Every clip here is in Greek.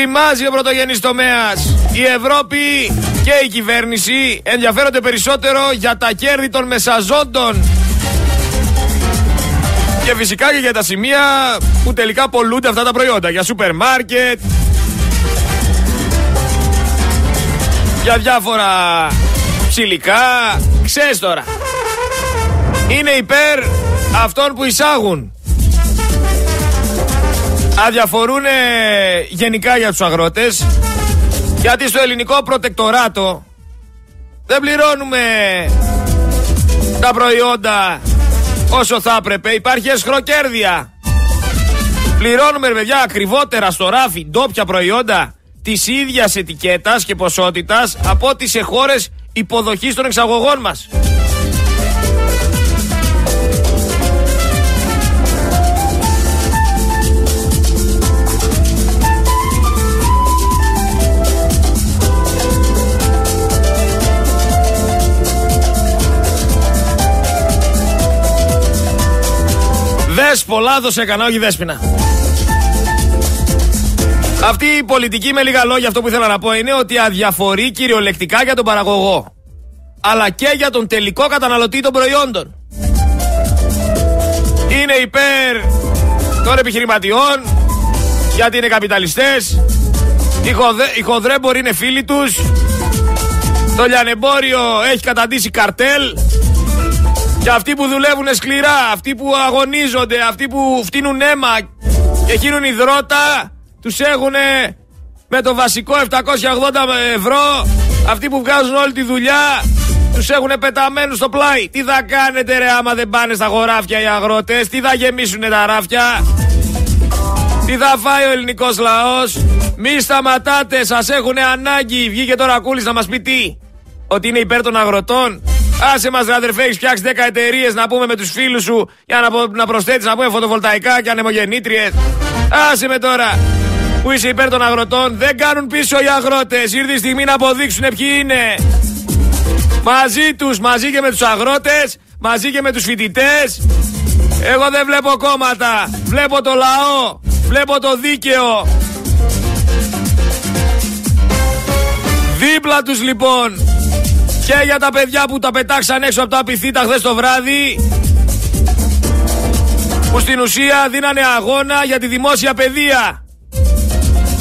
Τριμάζει ο πρωτογενής τομέας. Η Ευρώπη και η κυβέρνηση ενδιαφέρονται περισσότερο για τα κέρδη των μεσαζόντων. Και φυσικά και για τα σημεία που τελικά πολλούνται αυτά τα προϊόντα. Για σούπερ μάρκετ, για διάφορα ψηλικά. Ξέρεις τώρα. Είναι υπέρ αυτών που εισάγουν. Αδιαφορούν γενικά για τους αγρότες γιατί στο ελληνικό προτεκτοράτο δεν πληρώνουμε τα προϊόντα όσο θα έπρεπε. Υπάρχει εσχροκέρδια. Πληρώνουμε, παιδιά, ακριβότερα στο ράφι ντόπια προϊόντα της ίδιας ετικέτας και ποσότητας από ό,τι σε χώρες υποδοχής των εξαγωγών μας. Δες δώσε έκανα, όχι δέσποινα. Αυτή η πολιτική με λίγα λόγια αυτό που ήθελα να πω είναι ότι αδιαφορεί κυριολεκτικά για τον παραγωγό. Αλλά και για τον τελικό καταναλωτή των προϊόντων. Είναι υπέρ των επιχειρηματιών γιατί είναι καπιταλιστές. Οι, χοδε, οι χοδρέμποροι είναι φίλοι τους. Το λιανεμπόριο έχει καταντήσει καρτέλ. Και αυτοί που δουλεύουν σκληρά, αυτοί που αγωνίζονται, αυτοί που φτύνουν αίμα και χύνουν υδρότα, τους έχουν με το βασικό 780 ευρώ. Αυτοί που βγάζουν όλη τη δουλειά, τους έχουν πεταμένους στο πλάι. Τι θα κάνετε ρε άμα δεν πάνε στα χωράφια οι αγρότες, τι θα γεμίσουν τα ράφια; Τι θα φάει ο ελληνικός λαός; Μη σταματάτε, σας έχουν ανάγκη. Βγήκε τώρα κούλης να μας πει τι; Ότι είναι υπέρ των αγροτών; Άσε μας ρε αδερφέ, έχεις φτιάξει 10 εταιρείες να πούμε με τους φίλους σου για να, να προσθέτεις να πούμε φωτοβολταϊκά και ανεμογεννήτριες. Άσε με τώρα που είσαι υπέρ των αγροτών. Δεν κάνουν πίσω οι αγρότες. Ήρθε η στιγμή να αποδείξουν ποιοι είναι. Μαζί τους, μαζί και με τους αγρότες, μαζί και με τους φοιτητές. Εγώ δεν βλέπω κόμματα. Βλέπω το λαό. Βλέπω το δίκαιο. Δίπλα τους λοιπόν και για τα παιδιά που τα πετάξαν έξω από τα απειθήτα χθες το βράδυ που στην ουσία δίνανε αγώνα για τη δημόσια παιδεία.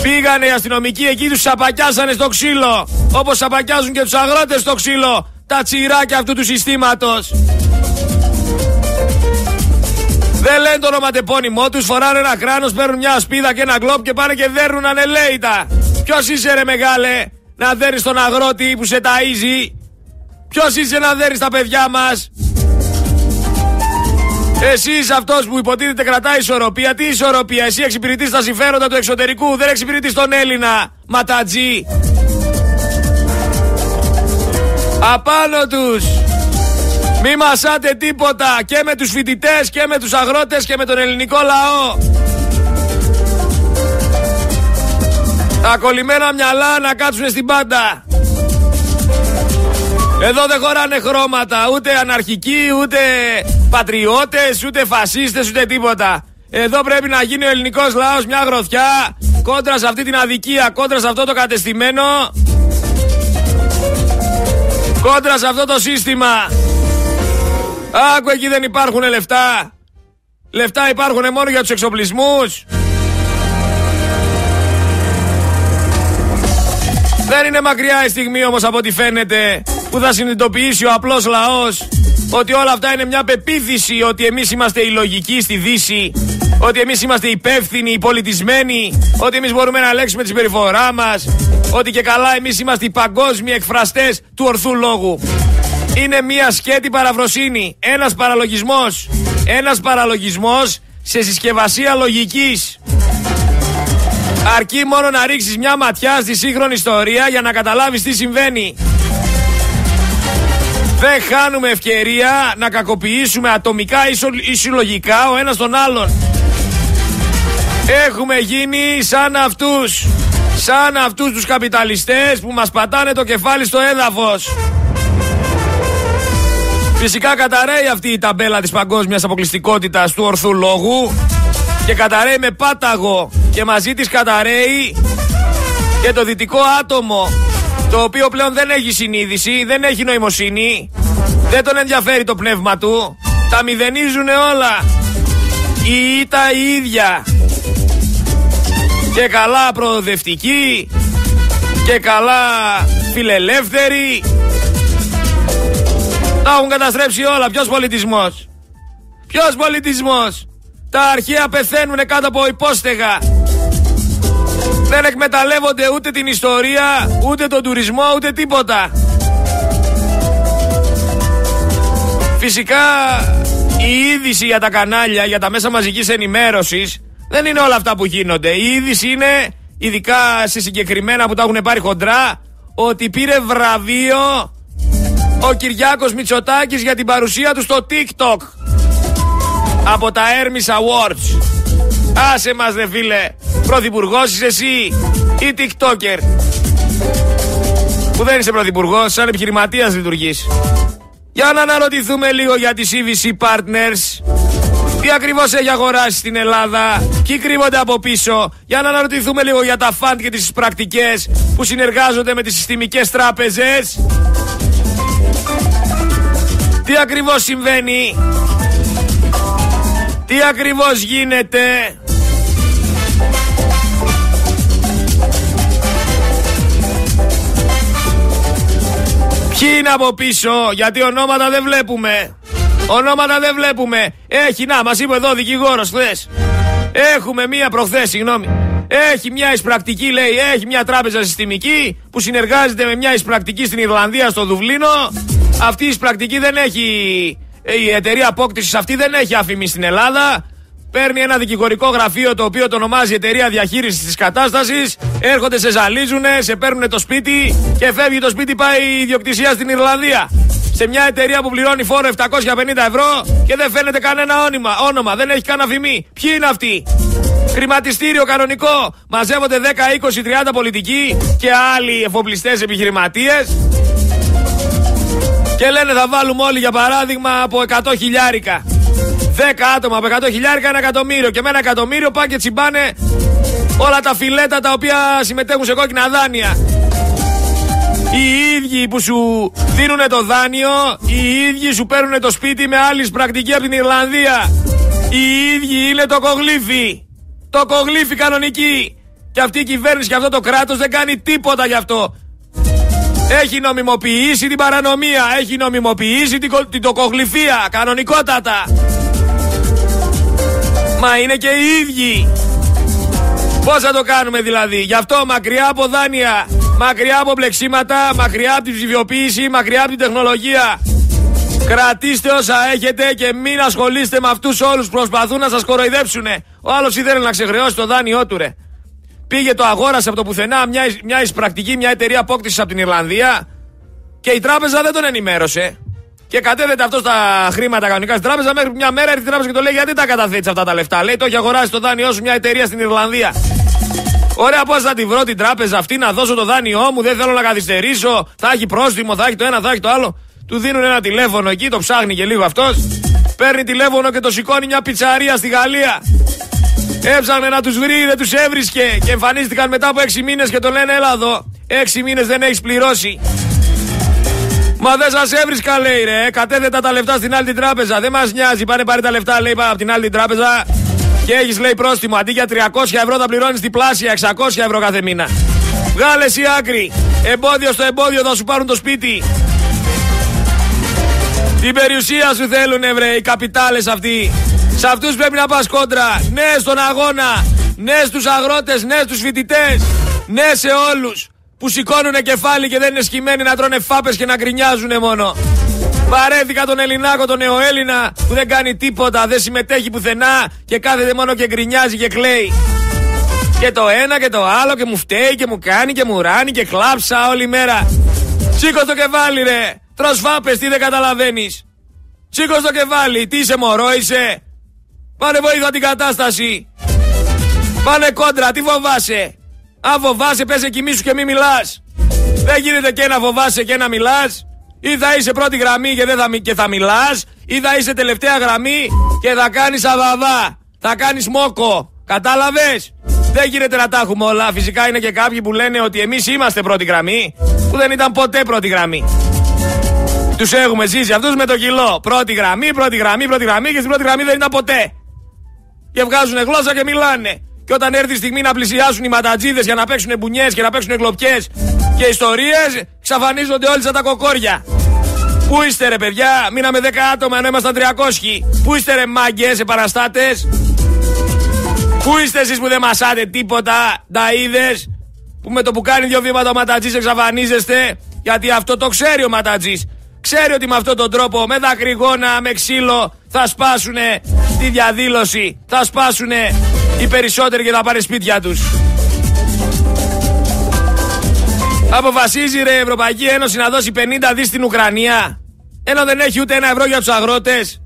Πήγανε οι αστυνομικοί εκεί τους σαπακιάσανε στο ξύλο όπως σαπακιάζουν και τους αγρότες στο ξύλο τα τσιράκια αυτού του συστήματος. Δεν λένε το ονοματεπώνυμό τους, φοράνε ένα κράνος, παίρνουν μια σπίδα και ένα γκλόπ και πάνε και δέρνουν ανελέητα. Ποιος είσαι ρε μεγάλε να δέρνεις τον αγρότη που σε ταΐζει; Ποιος είσαι να δέρεις τα παιδιά μας; Εσύ αυτός που υποτίθεται κρατάει ισορροπία. Τι ισορροπία, εσύ εξυπηρετείς τα συμφέροντα του εξωτερικού, δεν εξυπηρετείς τον Έλληνα. Ματατζή. Απάνω τους. Μη μασάτε τίποτα και με τους φοιτητές και με τους αγρότες και με τον ελληνικό λαό. Τα κολλημένα μυαλά να κάτσουν στην πάντα. Εδώ δεν χωράνε χρώματα, ούτε αναρχικοί, ούτε πατριώτες, ούτε φασίστες, ούτε τίποτα. Εδώ πρέπει να γίνει ο ελληνικός λαός μια γροθιά κόντρα σε αυτή την αδικία, κόντρα σε αυτό το κατεστημένο, κόντρα σε αυτό το σύστημα. Άκου εκεί δεν υπάρχουν λεφτά. Λεφτά υπάρχουν μόνο για τους εξοπλισμούς. Δεν είναι μακριά η στιγμή όμως από ό,τι φαίνεται που θα συνειδητοποιήσει ο απλός λαός ότι όλα αυτά είναι μια πεποίθηση ότι εμείς είμαστε οι λογικοί στη Δύση, ότι εμείς είμαστε υπεύθυνοι, πολιτισμένοι, ότι εμείς μπορούμε να λέξουμε τη συμπεριφορά μας, ότι και καλά εμείς είμαστε οι παγκόσμιοι εκφραστές του ορθού λόγου. Είναι μια σκέτη παραβροσύνη, ένας παραλογισμός, ένας παραλογισμός σε συσκευασία λογικής. Αρκεί μόνο να ρίξεις μια ματιά στη σύγχρονη ιστορία για να καταλάβεις τι συμβαίνει. Δεν χάνουμε ευκαιρία να κακοποιήσουμε ατομικά ή συλλογικά ο ένας τον άλλον. Έχουμε γίνει σαν αυτούς. Σαν αυτούς τους καπιταλιστές που μας πατάνε το κεφάλι στο έδαφος. Φυσικά καταραίει αυτή η ταμπέλα της παγκόσμιας αποκλειστικότητας του ορθού λόγου και καταραίει με πάταγο και μαζί της καταραίει Και το δυτικό άτομο, το οποίο πλέον δεν έχει συνείδηση, δεν έχει νοημοσύνη, δεν τον ενδιαφέρει το πνεύμα του, τα μηδενίζουν όλα. Η ήττα η ίδια. Και καλά προοδευτική και καλά φιλελεύθεροι. Τα έχουν καταστρέψει όλα. Ποιος πολιτισμός; Ποιος πολιτισμός; Τα αρχαία πεθαίνουν κάτω από υπόστεγα. Δεν εκμεταλλεύονται ούτε την ιστορία, ούτε τον τουρισμό, ούτε τίποτα. Φυσικά η είδηση για τα κανάλια, για τα μέσα μαζικής ενημέρωσης δεν είναι όλα αυτά που γίνονται. Η είδηση είναι, ειδικά σε συγκεκριμένα που τα έχουν πάρει χοντρά, ότι πήρε βραβείο ο Κυριάκος Μητσοτάκης για την παρουσία του στο TikTok από τα Hermes Awards. Άσε μας ρε φίλε, πρωθυπουργός είσαι εσύ ή TikToker; Που δεν είσαι πρωθυπουργός, σαν επιχειρηματίας λειτουργείς. Για να αναρωτηθούμε λίγο για τις CVC Partners. Τι ακριβώς έχει αγοράσει στην Ελλάδα, ποιοι κρύβονται από πίσω. Για να αναρωτηθούμε λίγο για τα φαντ και τις πρακτικές που συνεργάζονται με τις συστημικές τράπεζες. Τι ακριβώς συμβαίνει, τι ακριβώς γίνεται. Ποιοι είναι από πίσω, γιατί ονόματα δεν βλέπουμε. Ονόματα δεν βλέπουμε. Έχει, να, μας είπε εδώ δικηγόρος χθες. Έχουμε μία προχθές, συγγνώμη. Έχει μια εισπρακτική, λέει, έχει μια τράπεζα συστημική που συνεργάζεται με μια εισπρακτική στην Ιρλανδία, στο Δουβλίνο. Αυτή η εισπρακτική δεν έχει. Η εταιρεία απόκτησης αυτή δεν έχει αφημί στην Ελλάδα. Παίρνει ένα δικηγορικό γραφείο το οποίο το ονομάζει Εταιρεία Διαχείρισης της Κατάστασης. Έρχονται, σε ζαλίζουνε, σε παίρνουν το σπίτι και φεύγει το σπίτι, πάει η ιδιοκτησία στην Ιρλανδία. Σε μια εταιρεία που πληρώνει φόρο 750 ευρώ και δεν φαίνεται κανένα όνομα. όνομα δεν έχει καν αφημί. Ποιοι είναι αυτοί; Χρηματιστήριο κανονικό. Μαζεύονται 10, 20, 30 πολιτικοί και άλλοι εφοπλιστές επιχειρηματίες. Και λένε θα βάλουμε όλοι για παράδειγμα από 100 χιλιάρικα. 10 άτομα από 100 χιλιάρικα ένα εκατομμύριο. Και με ένα εκατομμύριο πάνε και τσιμπάνε όλα τα φιλέτα τα οποία συμμετέχουν σε κόκκινα δάνεια. Οι ίδιοι που σου δίνουν το δάνειο, οι ίδιοι σου παίρνουν το σπίτι με άλλη πρακτική από την Ιρλανδία. Οι ίδιοι είναι το κογλίφι. Το κογλίφι κανονική. Και αυτή η κυβέρνηση και αυτό το κράτος δεν κάνει τίποτα γι' αυτό. Έχει νομιμοποιήσει την παρανομία, έχει νομιμοποιήσει την, την τοκογλυφία, κανονικότατα. Μα είναι και οι ίδιοι. Πώς θα το κάνουμε δηλαδή, γι' αυτό μακριά από δάνεια, μακριά από μπλεξίματα, μακριά από την ψηφιοποίηση, μακριά από την τεχνολογία. Κρατήστε όσα έχετε και μην ασχολείστε με αυτούς όλους που προσπαθούν να σας κοροϊδέψουν. Ο άλλος ήθελε να ξεχρεώσει το δάνειό του ρε. Πήγε το αγόρασε από το πουθενά μια, μια εισπρακτική, μια εταιρεία απόκτησης από την Ιρλανδία και η τράπεζα δεν τον ενημέρωσε. Και κατέθετε αυτό στα χρήματα κανονικά στην τράπεζα. Μέχρι μια μέρα έρθει η τράπεζα και το λέει: Γιατί τα καταθέτεις αυτά τα λεφτά; Λέει: Το έχει αγοράσει το δάνειό σου μια εταιρεία στην Ιρλανδία. Ωραία, πώς θα τη βρω την τράπεζα αυτή να δώσω το δάνειό μου. Δεν θέλω να καθυστερήσω. Θα έχει πρόστιμο, θα έχει το ένα, θα έχει το άλλο. Του δίνουν ένα τηλέφωνο εκεί, το ψάχνει και λίγο αυτός. Παίρνει τηλέφωνο και το σηκώνει μια πιτσαρία στη Γαλλία. Έψανε να τους βρει, δεν τους έβρισκε. Και εμφανίστηκαν μετά από 6 μήνες και το λένε: Έλα εδώ. 6 μήνες δεν έχεις πληρώσει. Μα δεν σας έβρισκα, λέει ρε. Κατέθετα τα λεφτά στην άλλη την τράπεζα. Δεν μας νοιάζει. Πάνε πάρει τα λεφτά, λέει, από την άλλη την τράπεζα. Και έχεις, λέει, πρόστιμο. Αντί για 300 ευρώ θα πληρώνεις διπλάσια, 600 ευρώ κάθε μήνα. Βγάλε η άκρη. Εμπόδιο στο εμπόδιο θα σου πάρουν το σπίτι. Την περιουσία σου θέλουν, βρε, οι καπιτάλες αυτοί. Σε αυτούς πρέπει να πας κόντρα. Ναι στον αγώνα. Ναι στους αγρότες, ναι στους φοιτητές. Ναι σε όλους που σηκώνουν κεφάλι και δεν είναι σκημένοι να τρώνε φάπες και να γκρινιάζουν μόνο. Βαρέθηκα τον Ελληνάκο, τον νεοέλληνα που δεν κάνει τίποτα, δεν συμμετέχει πουθενά και κάθεται μόνο και γκρινιάζει και κλαίει. Και το ένα και το άλλο και μου φταίει και μου κάνει και μου ράνει και κλάψα όλη μέρα. Σήκω το κεφάλι ρε, τρως φάπες, τι δεν καταλαβαίνεις. Σήκω το κεφάλι, τι είσαι μωρό είσαι. Πάνε βοήθα την κατάσταση. Πάνε κόντρα, τι φοβάσαι. Αν φοβάσαι, πες εκεί σου και μη μιλάς. Δεν γίνεται και να φοβάσαι και να μιλάς. Ή θα είσαι πρώτη γραμμή και, δεν θα, και θα μιλάς, ή θα είσαι τελευταία γραμμή και θα κάνεις αβαβά. Θα κάνεις μόκο. Κατάλαβες; Δεν γίνεται να τα έχουμε όλα. Φυσικά είναι και κάποιοι που λένε ότι εμείς είμαστε πρώτη γραμμή, που δεν ήταν ποτέ πρώτη γραμμή. Τους έχουμε ζήσει αυτούς με το κιλό. Πρώτη γραμμή, πρώτη γραμμή, πρώτη γραμμή και στην πρώτη γραμμή δεν ήταν ποτέ. Και βγάζουν γλώσσα και μιλάνε. Και όταν έρθει η στιγμή να πλησιάσουν οι ματατζίδε για να παίξουν μπουνιές και να παίξουν κλοπιέ και ιστορίες, ξαφανίζονται όλοι σαν τα κοκόρια. Πού είστε ρε παιδιά, μείναμε 10 άτομα ενώ ήμασταν 300. Πού είστε ρε μάγκες, επαναστάτε. Πού είστε εσείς που δεν μασάτε τίποτα, είδες; Που με το που κάνει δύο βήματα ο ματατζής εξαφανίζεστε; Γιατί αυτό το ξέρει ο ματατζής. Ξέρει ότι με αυτόν τον τρόπο, με δακρυγόνα, με ξύλο, θα σπάσουνε τη διαδήλωση. Θα σπάσουνε οι περισσότεροι και θα πάρει σπίτια τους. Αποφασίζει ρε η Ευρωπαϊκή Ένωση να δώσει 50 δις στην Ουκρανία ενώ δεν έχει ούτε ένα ευρώ για τους αγρότες.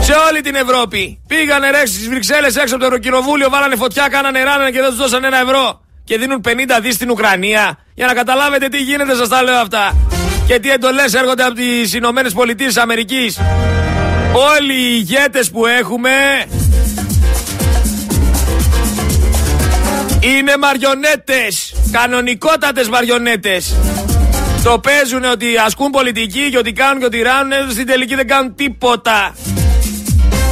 Σε όλη την Ευρώπη πήγανε ρε στις Βρυξέλλες έξω από το Ευρωκοινοβούλιο, βάλανε φωτιά, κάνανε ράνανε και δεν τους δώσαν ένα ευρώ. Και δίνουν 50 δις στην Ουκρανία για να καταλάβετε τι γίνεται σας τα λέω αυτά. Και τι εντολές έρχονται από τις Ηνωμένες Πολιτείες Αμερικής. Όλοι οι ηγέτες που έχουμε είναι μαριονέτες. Κανονικότατες μαριονέτες. Το παίζουν ότι ασκούν πολιτική και ότι κάνουν και ότι ράνουν. Στην τελική δεν κάνουν τίποτα.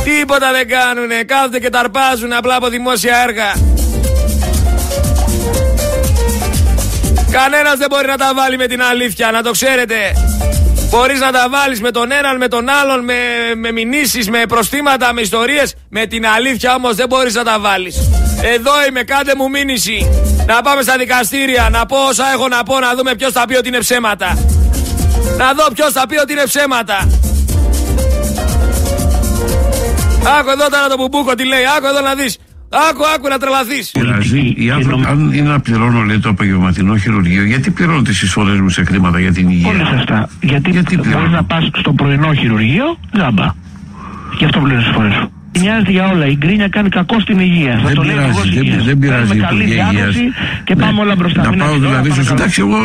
Τίποτα δεν κάνουνε. Κάθονται και ταρπάζουν απλά από δημόσια έργα. Κανένας δεν μπορεί να τα βάλει με την αλήθεια, να το ξέρετε. Μπορείς να τα βάλεις με τον έναν, με τον άλλον, με, με μηνύσεις, με προστήματα, με ιστορίες. Με την αλήθεια όμως δεν μπορείς να τα βάλεις. Εδώ είμαι, κάντε μου μήνυση. Να πάμε στα δικαστήρια, να πω όσα έχω να πω, να δούμε ποιος θα πει ότι είναι ψέματα. Να δω ποιος θα πει ότι είναι ψέματα. Άκου εδώ τώρα το μπουμπούκο τι λέει, άκου εδώ να δεις. Άκου, άκου να τρελαθείς. Πειράζει. Οι άνθρωποι, αν είναι να πληρώνω, λέει το απογευματινό χειρουργείο, γιατί πληρώνω τις εισόδες μου σε χρήματα για την υγεία; Πολύ σωστά. Γιατί, γιατί μπορείς να πας στο πρωινό χειρουργείο, γάμπα. Γι' αυτό πληρώνεις τις φορέ σου. Νοιάζεται για όλα. Η γκρίνια κάνει κακό στην υγεία. Δεν πειράζει, δεν, δεν πειράζει η Υπουργεία Υγείας. Και πάμε όλα μπροστά. Να πάω δηλαδή στο Εντάξει, εγώ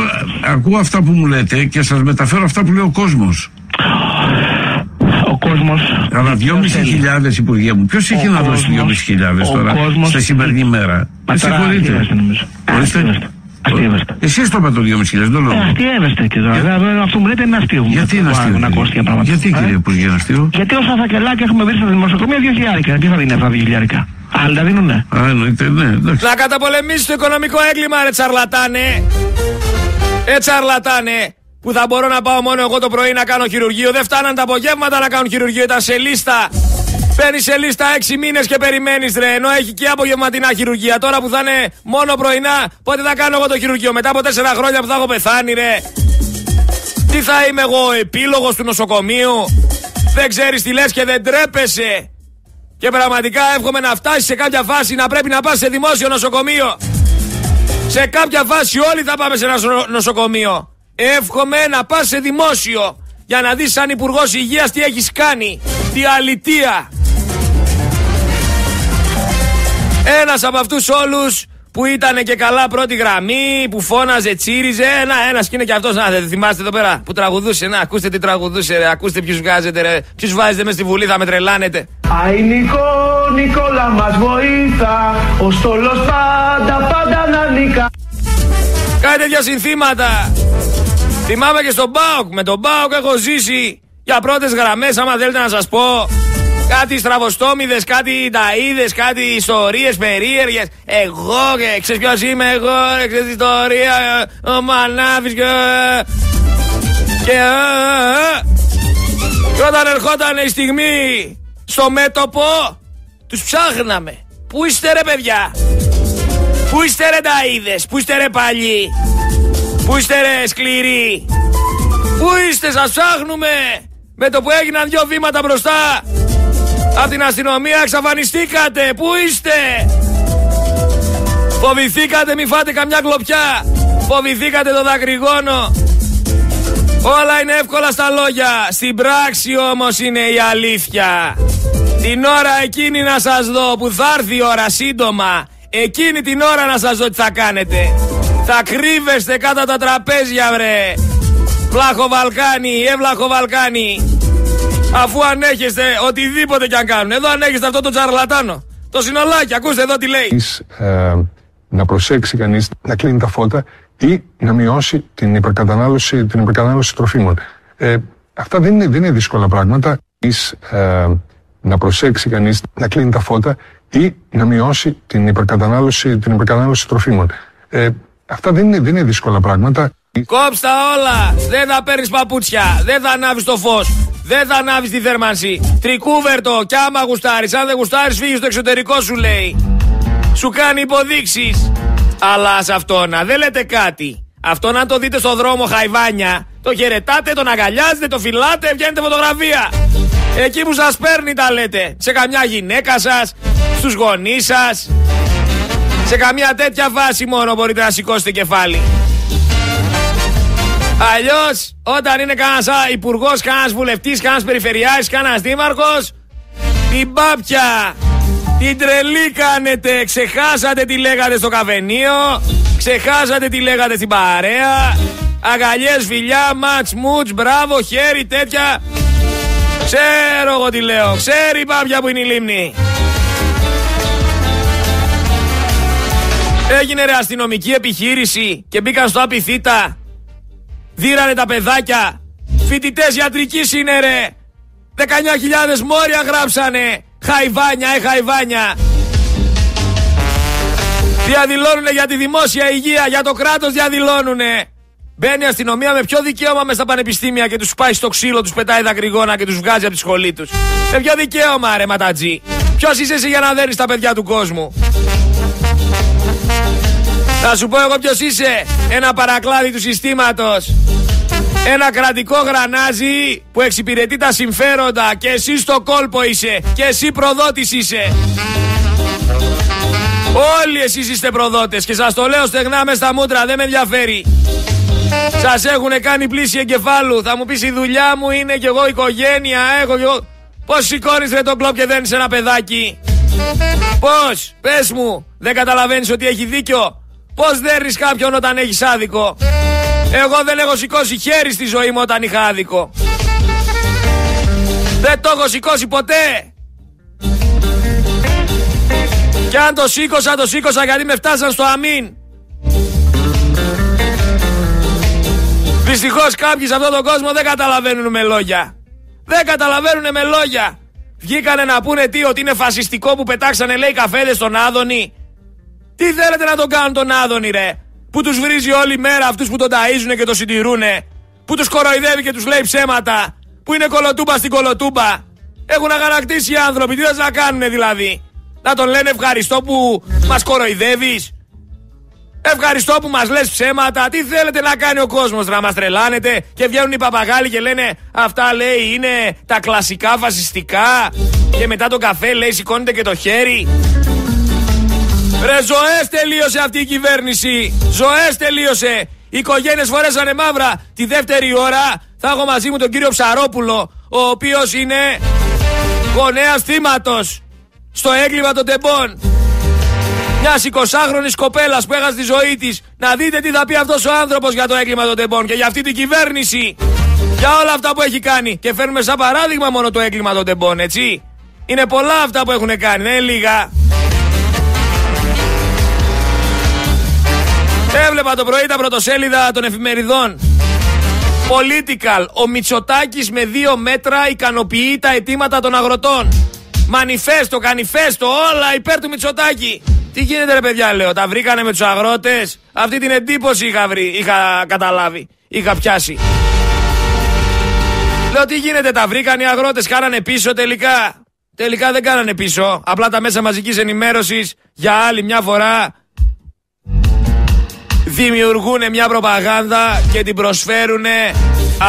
ακούω αυτά που μου λέτε και σας μεταφέρω αυτά που λέει ο κόσμος ο κόσμος. Αλλά 2.500 υπουργεία μου. Ποιος έχει να δώσει 2.500 τώρα κόσμος, στη σημερινή μέρα; Με συγχωρείτε. Αστείευεστε. Εσύ το είπα το 2.500, δεν λέω. Αστείευεστε και τώρα. Αυτό μου λέτε είναι αστείο. Γιατί είναι αστείο. Γιατί ε; κύριε Υπουργέ είναι αστείο. Γιατί όσα φακελάκια έχουμε βρει στα δημοσιοκομεία 2.000. Τι θα δίνει αυτά 2.000. Άλλοι τα δίνουνε; Α, εννοείται, ναι. Να καταπολεμήσει το οικονομικό έγκλημα, ρε τσαρλατάνε. Ε, τσαρλατάνε που θα μπορώ να πάω μόνο εγώ το πρωί να κάνω χειρουργείο. Δεν φτάναν τα απογεύματα να κάνουν χειρουργείο, ήταν σε λίστα. Παίρνει σε λίστα 6 μήνες και περιμένεις ρε. Ενώ έχει και απογευματινά χειρουργία. Τώρα που θα είναι μόνο πρωινά, πότε θα κάνω εγώ το χειρουργείο; Μετά από 4 χρόνια που θα έχω πεθάνει, ρε. Τι θα είμαι εγώ, ο επίλογος του νοσοκομείου; Δεν ξέρεις τι λες και δεν τρέπεσαι. Και πραγματικά εύχομαι να φτάσεις σε κάποια φάση να πρέπει να πας σε δημόσιο νοσοκομείο. Σε κάποια φάση όλοι θα πάμε σε ένα νοσοκομείο. Εύχομαι να πας σε δημόσιο για να δεις σαν υπουργός Υγείας τι έχεις κάνει. Τι αλητία. Ένας από αυτούς όλους που ήταν και καλά πρώτη γραμμή, που φώναζε, τσίριζε. Ένα, ένας και είναι και αυτός. Να, δεν θυμάστε εδώ πέρα που τραγουδούσε. Να, ακούστε τι τραγουδούσε, ρε. Ακούστε ποιους βγάζετε, ρε. Ποιους βάζετε μες στη βουλή, θα με τρελάνετε. Αϊ Νικό, Νικόλα μας βοήθα. Ο στόλος πάντα, πάντα να νικά. Κάτι τέτοια συνθήματα. Θυμάμαι και στον Μπάουκ. Με τον Μπάουκ έχω ζήσει για πρώτες γραμμές. Άμα θέλετε να σας πω κάτι στραβοστόμιδες, κάτι ταΐδε, κάτι ιστορίες περίεργες. Εγώ και ξέρεις ποιος είμαι εγώ, ξέρεις ιστορία. Ο Μανάβης και. Και. Και όταν ερχόταν η στιγμή στο μέτωπο, τους ψάχναμε. Πού είστε ρε παιδιά, πού είστε ρε ταΐδες, πού είστε ρε παλιοί; Πού είστε ρε σκληροί; Πού είστε; Σας ψάχνουμε Με το που έγιναν δυο βήματα μπροστά Από την αστυνομία εξαφανιστήκατε. Πού είστε; Φοβηθήκατε μη φάτε καμιά κλοπιά. Φοβηθήκατε το δακρυγόνο. Όλα είναι εύκολα στα λόγια. Στην πράξη όμως είναι η αλήθεια. Την ώρα εκείνη να σας δω Που θα έρθει η ώρα σύντομα Εκείνη την ώρα να σας δω τι θα κάνετε. Θα κρύβεστε κάτω τα τραπέζια βρε. Βλάχο Βαλκάνι, εύλαχο Βαλκάνι Αφού ανέχεστε οτιδήποτε κι αν κάνουν Εδώ ανέχεστε αυτό το τσαρλατάνο Το συνολάκι, ακούστε εδώ τι λέει. Ε, να προσέξει κανείς να κλείνει τα φώτα ή να μειώσει την υπερκατανάλωση, την υπερκατανάλωση τροφίμων. Ε, αυτά δεν είναι, δεν είναι δύσκολα πράγματα. Εις, ε, να προσέξει κανείς να κλείνει τα φώτα ή να μειώσει την υπερκατανάλωση, την υπερκατανάλωση τροφίμων. Ε, αυτά δεν είναι, δεν είναι δύσκολα πράγματα. Κόψτα όλα! Δεν θα παίρνεις παπούτσια, δεν θα ανάβεις το φως, δεν θα ανάβεις τη θέρμανση. Τρικούβερτο, κι άμα γουστάρεις, αν δεν γουστάρεις, φύγεις στο εξωτερικό σου λέει. Σου κάνει υποδείξεις. Αλλά σε αυτό να δεν λέτε κάτι. Αυτό να το δείτε στο δρόμο χαϊβάνια, το χαιρετάτε, τον αγκαλιάζετε, το φυλάτε, βγαίνετε φωτογραφία. Εκεί που σας παίρνει τα λέτε. Σε καμιά γυναίκα σας, στους γονείς σας. Σε καμιά τέτοια βάση μόνο μπορείτε να σηκώσετε κεφάλι. Αλλιώς, όταν είναι κανένας υπουργός, κανένας βουλευτής, κανένας περιφερειάρχης, κανένας δήμαρχος, την πάπια, την τρελή κάνετε. Ξεχάσατε τι λέγατε στο καφενείο, ξεχάσατε τι λέγατε στην παρέα. Αγκαλιέ, φιλιά, ματ, μουτς, μπράβο, χέρι, τέτοια. Ξέρω εγώ τι λέω. Ξέρει η πάπια που είναι η λίμνη. Έγινε ρε αστυνομική επιχείρηση και μπήκαν στο απειθήτα Δίρανε τα παιδάκια. Φοιτητές ιατρική είναι ρε. 19.000 μόρια γράψανε. Χαϊβάνια, ε χαϊβάνια. Διαδηλώνουνε για τη δημόσια υγεία, για το κράτος διαδηλώνουνε. Μπαίνει η αστυνομία με ποιο δικαίωμα μες στα πανεπιστήμια και τους πάει στο ξύλο, τους πετάει δακρυγόνα και τους βγάζει από τη σχολή τους. Με ποιο δικαίωμα, ρε ματατζή. Ποιος είσαι εσύ για να δέρει τα παιδιά του κόσμου; Θα σου πω εγώ ποιος είσαι. Ένα παρακλάδι του συστήματος. Ένα κρατικό γρανάζι που εξυπηρετεί τα συμφέροντα και εσύ στο κόλπο είσαι και εσύ προδότης είσαι. Όλοι εσείς είστε προδότες και σας το λέω στεγνά μες στα μούτρα, δεν με ενδιαφέρει. Σας έχουν κάνει πλήση εγκεφάλου. Θα μου πεις η δουλειά μου είναι κι εγώ οικογένεια, έχω κι εγώ... Πώς σηκώνεις ρε τον κλόπ και δένεις ένα παιδάκι; Πώς, πες μου, δεν καταλαβαίνεις ότι έχει δίκιο; Πώς δέρνεις κάποιον όταν έχεις άδικο; Εγώ δεν έχω σηκώσει χέρι στη ζωή μου όταν είχα άδικο. Δεν το έχω σηκώσει ποτέ. Και αν το σήκωσα, το σήκωσα γιατί με φτάσαν στο αμήν. Δυστυχώς κάποιοι σε αυτόν τον κόσμο δεν καταλαβαίνουν με λόγια. Δεν καταλαβαίνουν με λόγια. Βγήκανε να πούνε τι, ότι είναι φασιστικό που πετάξανε λέει καφέδες στον Άδωνη. Τι θέλετε να τον κάνουν τον Άδωνη ρε. Που τους βρίζει όλη μέρα αυτούς που τον ταΐζουνε και τον συντηρούνε. Που τους κοροϊδεύει και τους λέει ψέματα. Που είναι κολοτούμπα στην κολοτούμπα. Έχουν αγανακτήσει οι άνθρωποι. Τι θες να κάνουνε δηλαδή; Να τον λένε ευχαριστώ που μας κοροϊδεύεις. Ευχαριστώ που μας λες ψέματα. Τι θέλετε να κάνει ο κόσμος, να μας τρελάνετε και βγαίνουν οι παπαγάλοι και λένε αυτά λέει είναι τα κλασικά φασιστικά και μετά το καφέ λέει σηκώνεται και το χέρι. Ρε ζωές τελείωσε αυτή η κυβέρνηση. Ζωές τελείωσε. Οι οικογένειες φορέσανε μαύρα. Τη δεύτερη ώρα θα έχω μαζί μου τον κύριο Ψαρόπουλο, ο οποίος είναι γονέας θύματος στο έγκλημα των τεμπών. Μιας 20χρονη κοπέλας που έχασε τη ζωή της. Να δείτε τι θα πει αυτός ο άνθρωπος για το έγκλημα των τεμπών και για αυτή την κυβέρνηση. Για όλα αυτά που έχει κάνει. Και φέρνουμε σαν παράδειγμα μόνο το έγκλημα των τεμπών, έτσι. Είναι πολλά αυτά που έχουν κάνει, δεν είναι λίγα. Έβλεπα το πρωί τα πρωτοσέλιδα των εφημεριδών. Political. Ο Μητσοτάκης με δύο μέτρα ικανοποιεί τα αιτήματα των αγροτών. Μανιφέστο, κανιφέστο, όλα υπέρ του Μητσοτάκη. Τι γίνεται ρε παιδιά λέω, τα βρήκανε με τους αγρότες; Αυτή την εντύπωση είχα, βρει, είχα καταλάβει, είχα πιάσει. Λέω τι γίνεται, τα βρήκαν οι αγρότες, κάνανε πίσω τελικά. Τελικά δεν κάνανε πίσω. Απλά τα μέσα μαζικής ενημέρωσης για άλλη μια φορά δημιουργούν μια προπαγάνδα και την προσφέρουν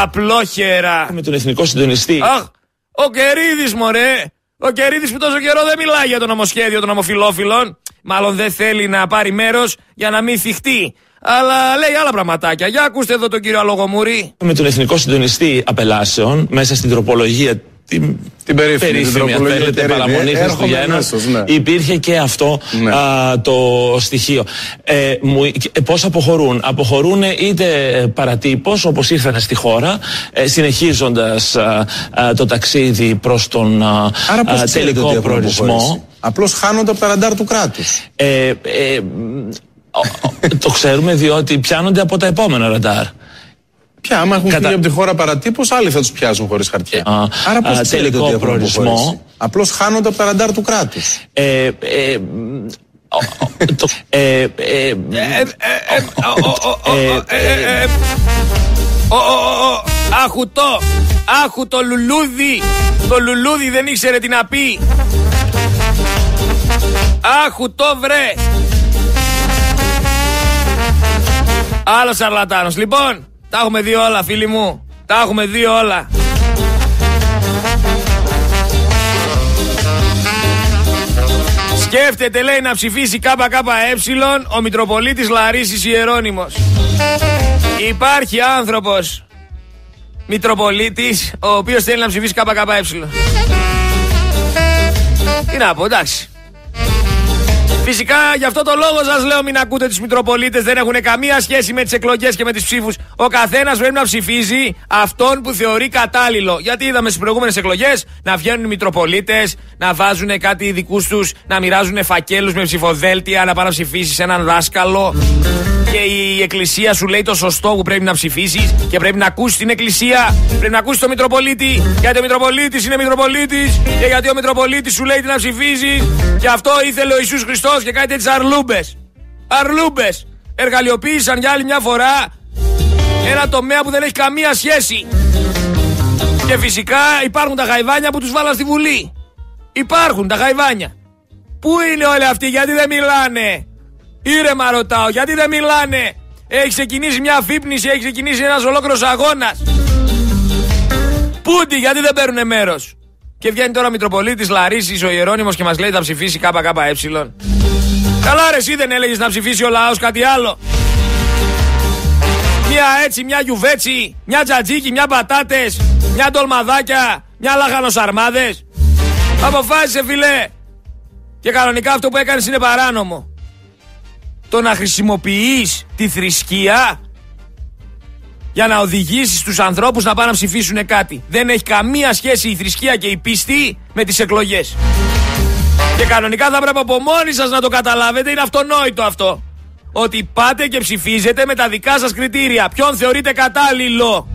απλόχερα. Με τον εθνικό συντονιστή. Αχ, ο Κερίδης μωρέ. Ο Κερίδης που τόσο καιρό δεν μιλάει για το νομοσχέδιο των ομοφιλόφιλων. Μάλλον δεν θέλει να πάρει μέρος για να μην θυχτεί. Αλλά λέει άλλα πραγματάκια. Για ακούστε εδώ τον κύριο Αλογομούρη. Με τον εθνικό συντονιστή απελάσεων μέσα στην τροπολογία την, την περίφημη, περίφημη αν θέλετε, παραμονή Χριστουγέννων. Ναι. Υπήρχε και αυτό ναι. α, το στοιχείο. Ε, μου, ε, πώς αποχωρούν; Αποχωρούν είτε παρατύπως όπως ήρθαν στη χώρα ε, συνεχίζοντας α, α, το ταξίδι προς τον Άρα τελικό προορισμό. Απλώς χάνονται από τα ραντάρ του κράτους. Ε, ε, το ξέρουμε διότι πιάνονται από τα επόμενα ραντάρ. Πια, άμα έχουν Κατα... φύγει από τη χώρα παρατύπω, άλλοι θα τους πιάσουν χωρίς χαρτιά. Α, Άρα πώς τελικό προορισμό. Απλώς χάνονται από τα ραντάρ του κράτους. Ε, ε, Αχουτό, άχου το λουλούδι, το λουλούδι δεν ήξερε τι να πει. Άχου το βρε. Άλλος σαρλατάνος. Λοιπόν, τα έχουμε δει όλα, φίλοι μου. Τα έχουμε δει όλα. Σκέφτεται λέει να ψηφίσει ΚΚΕ ο Μητροπολίτης Λαρίσης Ιερώνυμος. Υπάρχει άνθρωπος Μητροπολίτης ο οποίος θέλει να ψηφίσει ΚΚΕ. Τι να πω, εντάξει. Φυσικά γι' αυτό το λόγο σας λέω μην ακούτε τους Μητροπολίτες. Δεν έχουν καμία σχέση με τις εκλογές και με τις ψήφους. Ο καθένας πρέπει να ψηφίζει αυτόν που θεωρεί κατάλληλο. Γιατί είδαμε στις προηγούμενες εκλογές να βγαίνουν οι Μητροπολίτες, να βάζουν κάτι δικούς τους, να μοιράζουν φακέλους με ψηφοδέλτια, να πάνε να ψηφίσει έναν δάσκαλο και η εκκλησία σου λέει το σωστό που πρέπει να ψηφίσεις και πρέπει να ακούσεις την εκκλησία, πρέπει να ακούσεις τον Μητροπολίτη. Γιατί ο Μητροπολίτης είναι Μητροπολίτης και γιατί ο Μητροπολίτης σου λέει τι να ψηφίζεις. Και αυτό ήθελε ο Ιησούς Χριστός και κάτι τέτοιε αρλούμπες. Αρλούμπες. Εργαλειοποίησαν για άλλη μια φορά ένα τομέα που δεν έχει καμία σχέση. Και φυσικά υπάρχουν τα γαϊβάνια που τους βάλαν στη Βουλή. Υπάρχουν τα γαϊβάνια. Πού είναι όλοι αυτοί, γιατί δεν μιλάνε; Ήρεμα ρωτάω, γιατί δεν μιλάνε; Έχει ξεκινήσει μια αφύπνιση, έχει ξεκινήσει ένας ολόκληρος αγώνας. Πούντι, γιατί δεν παίρνουν μέρος; Και βγαίνει τώρα ο Μητροπολίτης Λαρίσης, ο Ιερόνιμος και μας λέει θα ψηφίσει ΚΚΕ. Καλά, ρε, εσύ δεν έλεγες να ψηφίσει ο λαός κάτι άλλο. Μια έτσι, μια γιουβέτσι, μια τζατζίκι, μια πατάτε, μια ντολμαδάκια, μια λαχανοσαρμάδες. Αποφάσισε, φιλέ. Και κανονικά αυτό που έκανες είναι παράνομο το να χρησιμοποιείς τη θρησκεία για να οδηγήσεις τους ανθρώπους να πάνε να ψηφίσουν κάτι. Δεν έχει καμία σχέση η θρησκεία και η πίστη με τις εκλογές. Και κανονικά θα πρέπει από μόνοι σας να το καταλάβετε, είναι αυτονόητο αυτό. Ότι πάτε και ψηφίζετε με τα δικά σας κριτήρια. Ποιον θεωρείτε κατάλληλο.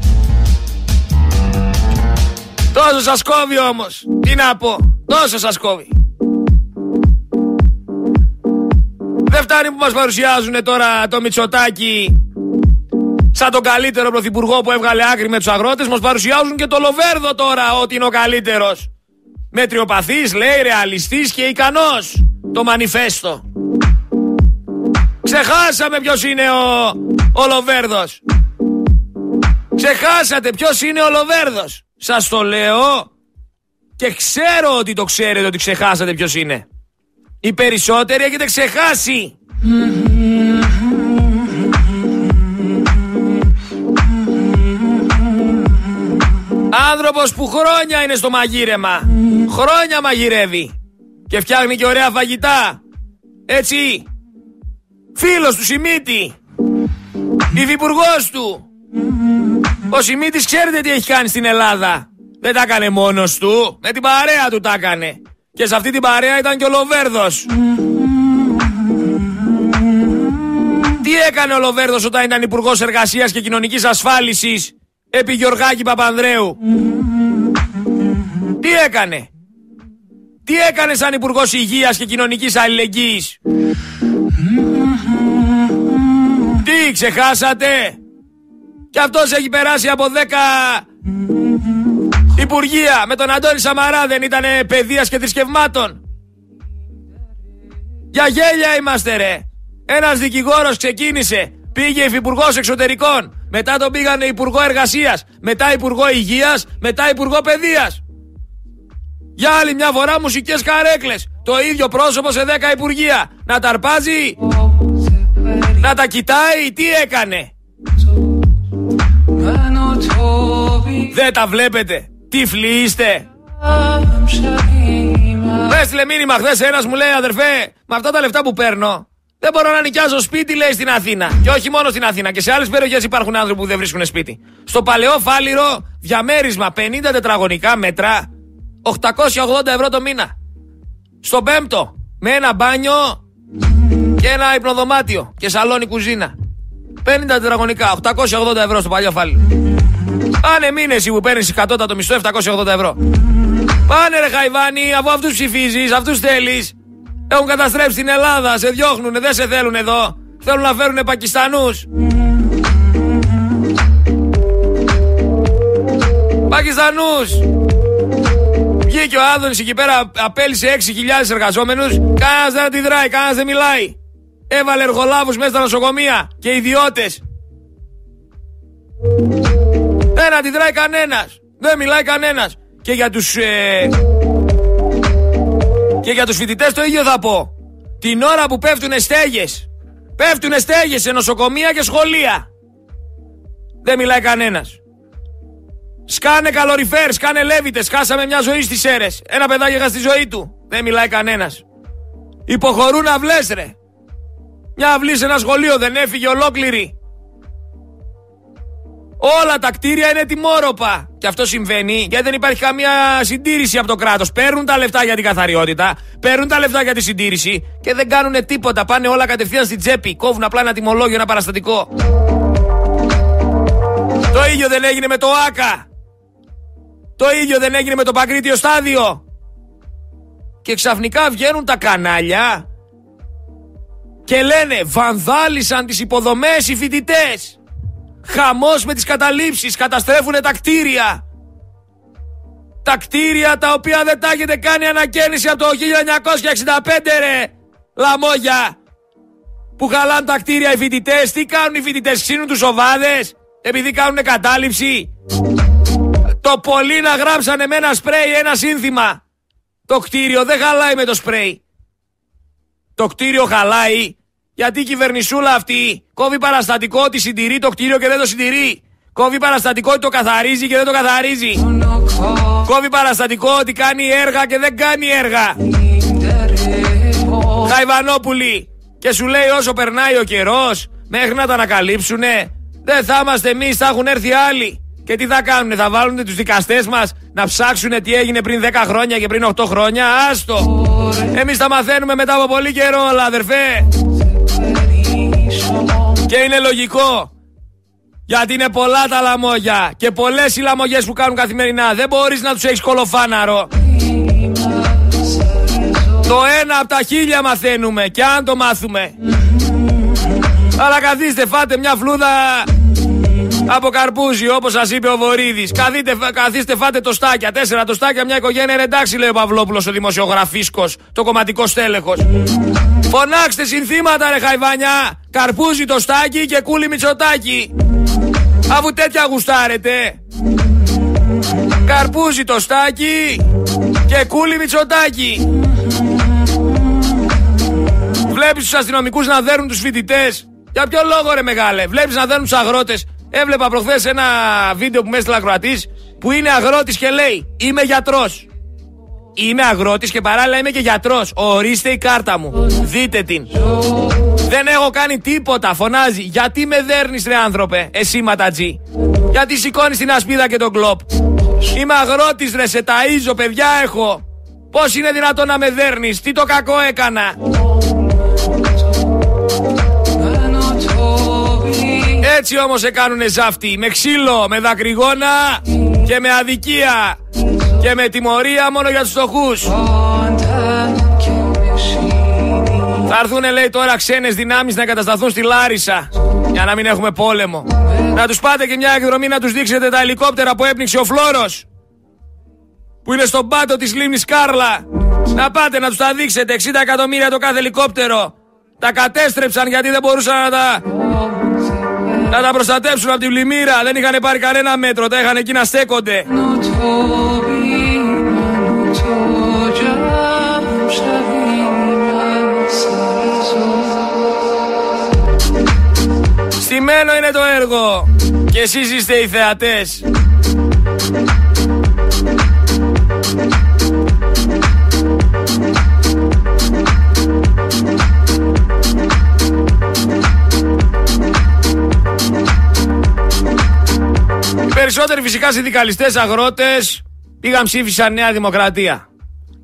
Τόσο σας κόβει όμως. Τι να πω. Τόσο σας κόβει. Δεν φτάνει που μας παρουσιάζουν τώρα το Μητσοτάκι σαν τον καλύτερο πρωθυπουργό που έβγαλε άκρη με τους αγρότες. Μας παρουσιάζουν και το Λοβέρδο τώρα ότι είναι ο καλύτερος. Μετριοπαθής, λέει, ρεαλιστής και ικανός. Το μανιφέστο. Ξεχάσαμε ποιος είναι ο, ο Λοβέρδος. Ξεχάσατε ποιος είναι ο Λοβέρδος. Σας το λέω και ξέρω ότι το ξέρετε ότι ξεχάσατε ποιος είναι. Οι περισσότεροι έχετε ξεχάσει. Άνθρωπος που χρόνια είναι στο μαγείρεμα. Χρόνια μαγειρεύει. Και φτιάχνει και ωραία φαγητά. Έτσι. Φίλος του Σιμίτη. Υφυπουργός του. Ο Σιμίτης ξέρετε τι έχει κάνει στην Ελλάδα. Δεν τα έκανε μόνος του. Με την παρέα του τα έκανε. Και σε αυτή την παρέα ήταν και ο Λοβέρδος. Τι έκανε ο Λοβέρδος όταν ήταν υπουργός Εργασίας και Κοινωνικής Ασφάλισης επί Γιωργάκη Παπανδρέου; Τι έκανε; Τι έκανε σαν υπουργός Υγείας και Κοινωνικής Αλληλεγγύης; Τι ξεχάσατε; Και αυτός έχει περάσει από 10 Υπουργεία με τον Αντώνη Σαμαρά δεν ήταν παιδείας και θρησκευμάτων. Για γέλια είμαστε ρε. Ένας δικηγόρος ξεκίνησε, πήγε υφυπουργός εξωτερικών, μετά τον πήγανε υπουργό εργασίας, μετά υπουργό υγείας, μετά υπουργό παιδείας. Για άλλη μια φορά μουσικές καρέκλες. Το ίδιο πρόσωπο σε 10 υπουργεία. Να τα αρπάζει, να τα κοιτάει, τι έκανε. Δεν τα βλέπετε. Τύφλοι είστε. Με έστειλε μήνυμα χθες ένας μου λέει αδερφέ, με αυτά τα λεφτά που παίρνω, δεν μπορώ να νοικιάζω σπίτι, λέει στην Αθήνα. Και όχι μόνο στην Αθήνα, και σε άλλες περιοχές υπάρχουν άνθρωποι που δεν βρίσκουν σπίτι. Στο παλαιό φάληρο, διαμέρισμα 50 τετραγωνικά μέτρα, 880 ευρώ το μήνα. Στο πέμπτο, με ένα μπάνιο και ένα υπνοδωμάτιο και σαλόνι κουζίνα. 50 τετραγωνικά, 880 ευρώ στο παλιό φάληρο. Πάνε μήνες που παίρνεις κατώτατο μισθό 780 ευρώ. Πάνε ρε Χαϊβάνι, αφού αυτούς ψηφίζεις, αυτούς θέλεις. Έχουν καταστρέψει την Ελλάδα, σε διώχνουνε, δεν σε θέλουν εδώ. Θέλουν να φέρουν Πακιστανούς. Πακιστανούς. Βγήκε ο Άδωνης εκεί πέρα, απέλησε 6.000 εργαζόμενους. Κανένας δεν αντιδράει, κανένας δεν μιλάει. Έβαλε εργολάβους μέσα στα νοσοκομεία και ιδιώτες. Δεν αντιδράει κανένας. Δεν μιλάει κανένας. Και για τους... Ε, και για τους φοιτητές το ίδιο θα πω. Την ώρα που πέφτουν στέγες. Πέφτουν στέγες σε νοσοκομεία και σχολεία. Δεν μιλάει κανένας. Σκάνε καλοριφέρ, σκάνε λέβητες. Χάσαμε μια ζωή στις αίρες. Ένα παιδάκι είχα στη ζωή του. Δεν μιλάει κανένας. Υποχωρούν αυλές, ρε. Μια αυλή σε ένα σχολείο δεν έφυγε ολόκληρη. Όλα τα κτίρια είναι τιμόρροπα. Και αυτό συμβαίνει γιατί δεν υπάρχει καμία συντήρηση από το κράτος. Παίρνουν τα λεφτά για την καθαριότητα, παίρνουν τα λεφτά για τη συντήρηση και δεν κάνουν τίποτα. Πάνε όλα κατευθείαν στην τσέπη. Κόβουν απλά ένα τιμολόγιο, ένα παραστατικό. Το ίδιο δεν έγινε με το ΆΚΑ. Το ίδιο δεν έγινε με το Παγκρίτιο στάδιο. Και ξαφνικά βγαίνουν τα κανάλια και λένε βανδάλισαν τις υποδομές οι φοιτητές. Χαμός με τις καταλήψεις, καταστρέφουν τα κτίρια. Τα κτίρια τα οποία δεν τα έχετε κάνει ανακαίνιση από το 1965 ρε λαμόγια. Που χαλάνε τα κτίρια οι φοιτητές. Τι κάνουν οι φοιτητές, ξύνουν τους οβάδες επειδή κάνουν κατάληψη. Το πολύ να γράψανε με ένα σπρέι ένα σύνθημα. Το κτίριο δεν χαλάει με το σπρέι. Το κτίριο χαλάει γιατί η κυβερνησούλα αυτή κόβει παραστατικό ότι συντηρεί το κτίριο και δεν το συντηρεί. Κόβει παραστατικό ότι το καθαρίζει και δεν το καθαρίζει. Κόβει παραστατικό ότι κάνει έργα και δεν κάνει έργα. Χαϊβανόπουλοι. Και σου λέει όσο περνάει ο καιρός, μέχρι να τα ανακαλύψουνε, δεν θα είμαστε εμείς, θα έχουν έρθει άλλοι. Και τι θα κάνουν, θα βάλουν τους δικαστές μας να ψάξουν τι έγινε πριν 10 χρόνια και πριν 8 χρόνια. Άστο! Εμείς τα μαθαίνουμε μετά από πολύ καιρό, αλλά αδερφέ. Και είναι λογικό. Γιατί είναι πολλά τα λαμόγια και πολλές οι λαμογέ που κάνουν καθημερινά. Δεν μπορείς να τους έχεις κολοφάναρο. Το ένα από τα χίλια μαθαίνουμε και αν το μάθουμε. Αλλά καθίστε, φάτε μια φλούδα από καρπούζι, όπως σας είπε ο Βορύδης. Καθίστε, φάτε το στάκια. Τέσσερα το στάκια, μια οικογένεια είναι εντάξει, λέει ο Παυλόπουλος, ο δημοσιογραφίσκος, το κομματικό στέλεχος. Φωνάξτε συνθήματα, ρε Χαϊβάνια. Καρπούζι το στάκι και κούλι μυτσοτάκι. Αφού τέτοια γουστάρετε. Καρπούζι το στάκι και κούλι μυτσοτάκι. Βλέπεις τους αστυνομικούς να δέρνουν τους φοιτητές. Για ποιο λόγο, ρε μεγάλε; Βλέπεις να δέρνουν τους αγρότες. Έβλεπα προχθές ένα βίντεο που με έστειλε ακροατής που είναι αγρότης και λέει Είμαι γιατρός. Είμαι αγρότης και παράλληλα είμαι και γιατρός. Ορίστε η κάρτα μου. Δείτε την. Δεν έχω κάνει τίποτα. Φωνάζει. Γιατί με δέρνεις, ρε άνθρωπε, εσύ ματατζή. Γιατί σηκώνεις την ασπίδα και τον κλοπ. Είμαι αγρότης, ρε, σε ταΐζω, παιδιά έχω. Πώς είναι δυνατόν να με δέρνεις, τι το κακό έκανα; Έτσι όμως έκανουνε ζάφτη Με ξύλο, με δακρυγόνα και με αδικία και με τιμωρία μόνο για τους φτωχούς. Θα έρθουν λέει τώρα ξένες δυνάμεις να κατασταθούν στη Λάρισα για να μην έχουμε πόλεμο. Να τους πάτε και μια εκδρομή να τους δείξετε τα ελικόπτερα που έπνιξε ο Φλόρος που είναι στον πάτο της λίμνης Κάρλα. Να πάτε να τους τα δείξετε 60 εκατομμύρια το κάθε ελικόπτερο. Τα κατέστρεψαν γιατί δεν μπορούσαν να τα να τα προστατέψουν από την πλημμύρα. Δεν είχαν πάρει κανένα μέτρο, τα είχαν εκεί να στέκονται. Σημαίνω είναι το έργο και εσείς είστε οι θεατές. Περισσότεροι φυσικά συνδικαλιστές αγρότες πήγαν ψήφισαν Νέα Δημοκρατία.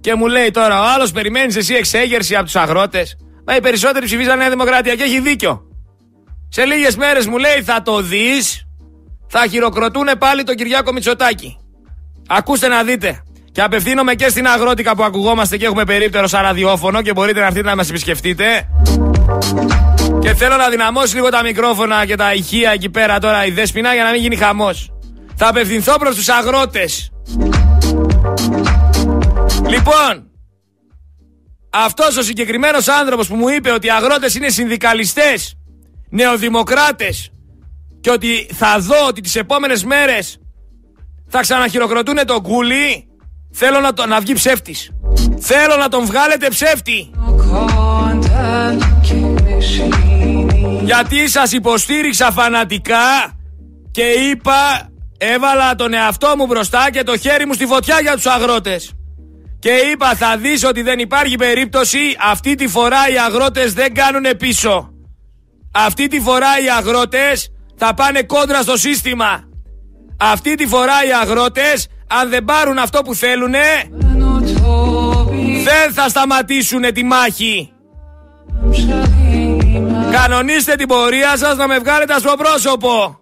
Και μου λέει τώρα ο άλλος περιμένεις εσύ εξέγερση από τους αγρότες; Μα οι περισσότεροι ψηφίζαν Νέα Δημοκρατία και έχει δίκιο. Σε λίγες μέρες μου λέει θα το δεις, θα χειροκροτούν πάλι τον Κυριάκο Μητσοτάκη. Ακούστε να δείτε. Και απευθύνομαι και στην αγρότικα που ακουγόμαστε και έχουμε περίπτερο σαν ραδιόφωνο και μπορείτε να έρθετε να μας επισκεφτείτε. Και θέλω να δυναμώσει λίγο τα μικρόφωνα και τα ηχεία εκεί πέρα τώρα η δέσποινα για να μην γίνει χαμός. Θα απευθυνθώ προς τους αγρότες. Λοιπόν, αυτός ο συγκεκριμένος άνθρωπος που μου είπε ότι οι αγρότες είναι συνδικαλιστές, νεοδημοκράτες και ότι θα δω ότι τις επόμενες μέρες θα ξαναχειροκροτούν τον κούλι, θέλω να, το, να βγει ψεύτης. Θέλω να τον βγάλετε ψεύτη. Γιατί σας υποστήριξα φανατικά και είπα έβαλα τον εαυτό μου μπροστά και το χέρι μου στη φωτιά για τους αγρότες. Και είπα θα δεις ότι δεν υπάρχει περίπτωση αυτή τη φορά οι αγρότες δεν κάνουν πίσω. Αυτή τη φορά οι αγρότες θα πάνε κόντρα στο σύστημα. Αυτή τη φορά οι αγρότες αν δεν πάρουν αυτό που θέλουνε δεν θα σταματήσουν τη μάχη. Κανονίστε την πορεία σας να με βγάλετε στο πρόσωπο.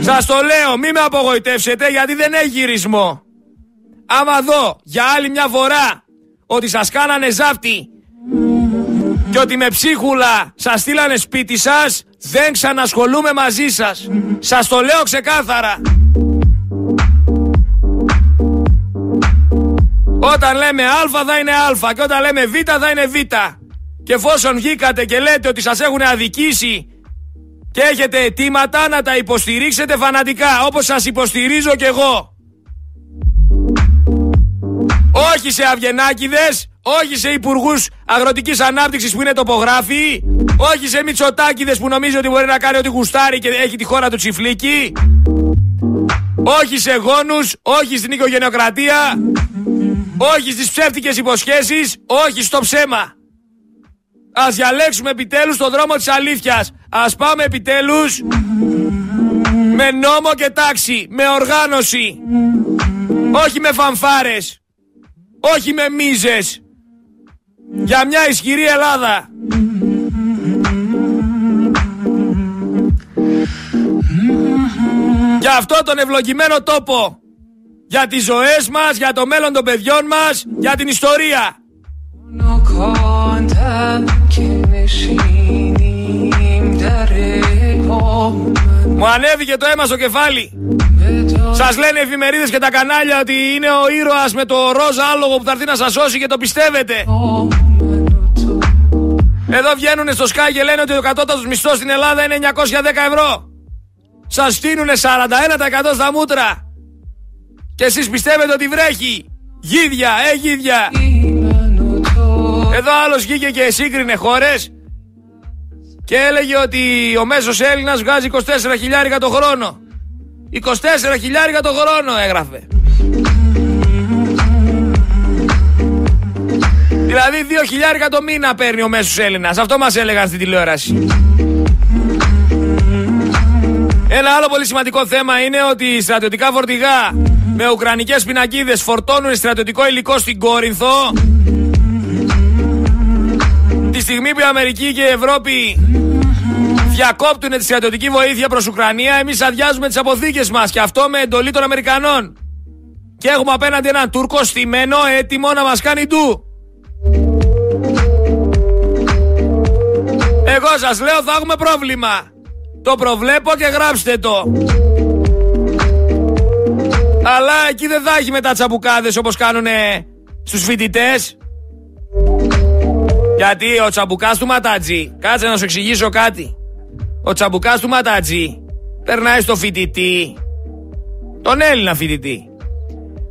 Σας το λέω, μη με απογοητεύσετε γιατί δεν έχει γυρισμό. Άμα δω για άλλη μια φορά ότι σας κάνανε ζάφτη και ότι με ψίχουλα σας στείλανε σπίτι σας, δεν ξανασχολούμαι μαζί σας. Σας το λέω ξεκάθαρα. Όταν λέμε α θα είναι α και όταν λέμε β θα είναι β. Και εφόσον βγήκατε και λέτε ότι σας έχουν αδικήσει και έχετε αιτήματα να τα υποστηρίξετε φανατικά όπως σας υποστηρίζω κι εγώ. Όχι σε αυγενάκιδες, όχι σε υπουργούς αγροτικής ανάπτυξης που είναι τοπογράφοι, όχι σε μυτσοτάκιδες που νομίζει ότι μπορεί να κάνει ό,τι γουστάρει και έχει τη χώρα του τσιφλίκι, όχι σε γόνους, όχι στην οικογενειοκρατία, όχι στις ψεύτικες υποσχέσεις, όχι στο ψέμα. Ας διαλέξουμε επιτέλους το δρόμο της αλήθειας. Ας πάμε επιτέλους με νόμο και τάξη, με οργάνωση. Όχι με φανφάρες. Όχι με μίζες. Για μια ισχυρή Ελλάδα. Για αυτό τον ευλογημένο τόπο. Για τις ζωές μας, για το μέλλον των παιδιών μας, για την ιστορία. Μου ανέβηκε το αίμα στο κεφάλι. Σας λένε εφημερίδες και τα κανάλια ότι είναι ο ήρωας με το ροζ άλογο που θα έρθει να σας σώσει και το πιστεύετε. Εδώ βγαίνουν στο Sky και λένε ότι ο κατώτατος μισθός στην Ελλάδα είναι 910 ευρώ. Σας στείλουν 41% στα μούτρα. Και εσείς πιστεύετε ότι βρέχει. Γίδια, ε γίδια. Εδώ άλλος βγήκε και σύγκρινε χώρες και έλεγε ότι ο μέσος Έλληνας βγάζει 24 χιλιάρικα το χρόνο. 24 χιλιάρικα το χρόνο έγραφε. Δηλαδή 2 χιλιάρικα το μήνα παίρνει ο μέσος Έλληνας. Αυτό μας έλεγαν στην τηλεόραση. Ένα άλλο πολύ σημαντικό θέμα είναι ότι οι στρατιωτικά φορτηγά με ουκρανικές πινακίδες φορτώνουν στρατιωτικό υλικό στην Κόρινθο τη στιγμή που η Αμερική και η Ευρώπη διακόπτουν τη στρατιωτική βοήθεια προς Ουκρανία, εμείς αδειάζουμε τις αποθήκες μας και αυτό με εντολή των Αμερικανών. Και έχουμε απέναντι έναν Τούρκο στημένο έτοιμο να μας κάνει του. Εγώ σας λέω θα έχουμε πρόβλημα. Το προβλέπω και γράψτε το. Αλλά εκεί δεν θα έχει μετά τσαμπουκάδες όπως κάνουν στους φοιτητές. Γιατί ο τσαμπουκάς του Ματάτζη, κάτσε να σου εξηγήσω κάτι. Ο τσαμπουκάς του Ματάτζη περνάει στο φοιτητή, τον Έλληνα φοιτητή.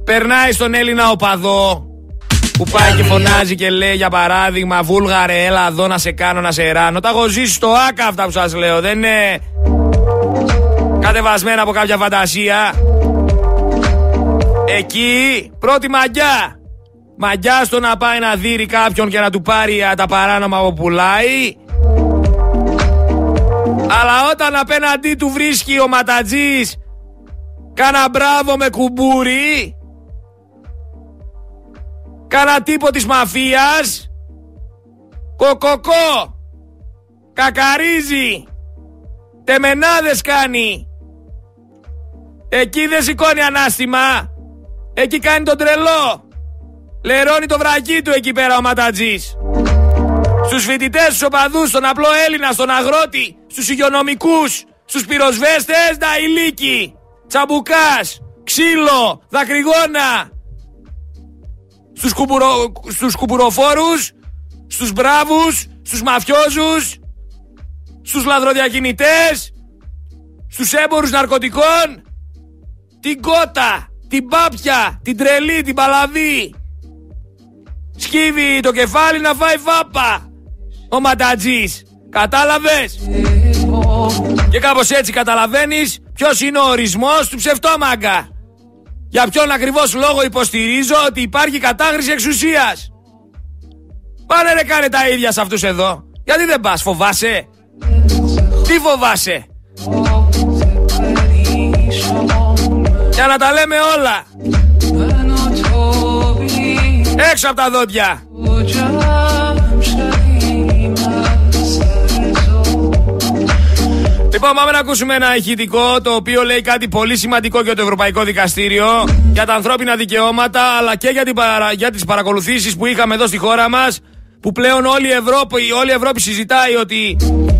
Περνάει στον Έλληνα οπαδό που πάει και φωνάζει και λέει για παράδειγμα Βούλγαρε έλα εδώ να σε κάνω να σε ράνω. Τα έχω ζήσει στο άκα αυτά που σας λέω. Δεν είναι κατεβασμένα από κάποια φαντασία. Εκεί πρώτη μαγιά. Μαγιά στο να πάει να δει κάποιον και να του πάρει τα παράνομα που πουλάει. Αλλά όταν απέναντί του βρίσκει ο Ματατζής Κάνα μπράβο με κουμπούρι Κάνα τύπο της μαφίας. Κοκοκό. Κακαρίζει. Τεμενάδες κάνει. Εκεί δεν σηκώνει ανάστημα. Εκεί κάνει τον τρελό. Λερώνει το βρακί του εκεί πέρα ο Ματατζής. Στους φοιτητές, στους οπαδούς, στον απλό Έλληνα, στον αγρότη Στους υγειονομικούς, στους πυροσβέστες, τα ηλίκη. Τσαμπουκάς, ξύλο, δακρυγόνα στους, κουμπουρο, στους κουμπουροφόρους, στους μπράβους, στους μαφιόζους, στους λαδροδιακινητές, στους έμπορους ναρκωτικών, την κότα, την πάπια, την τρελή, την παλαβή. Σκύβει το κεφάλι να φάει βάπα. Ο ματατζής. Κατάλαβες; Και κάπως έτσι καταλαβαίνεις ποιος είναι ο ορισμός του ψευτόμαγκα. Για ποιον ακριβώς λόγο υποστηρίζω ότι υπάρχει κατάχρηση εξουσίας; Πάνε ρε κάνε τα ίδια σε αυτούς εδώ. Γιατί δεν πας, φοβάσαι; Τι φοβάσαι; Για να τα λέμε όλα. Έξω από τα δόντια. Λοιπόν, πάμε να ακούσουμε ένα ηχητικό το οποίο λέει κάτι πολύ σημαντικό για το Ευρωπαϊκό Δικαστήριο, για τα ανθρώπινα δικαιώματα, αλλά και για, την παρα... για τις παρακολουθήσεις που είχαμε εδώ στη χώρα μας, που πλέον όλη η Ευρώπη, όλη η Ευρώπη συζητάει ότι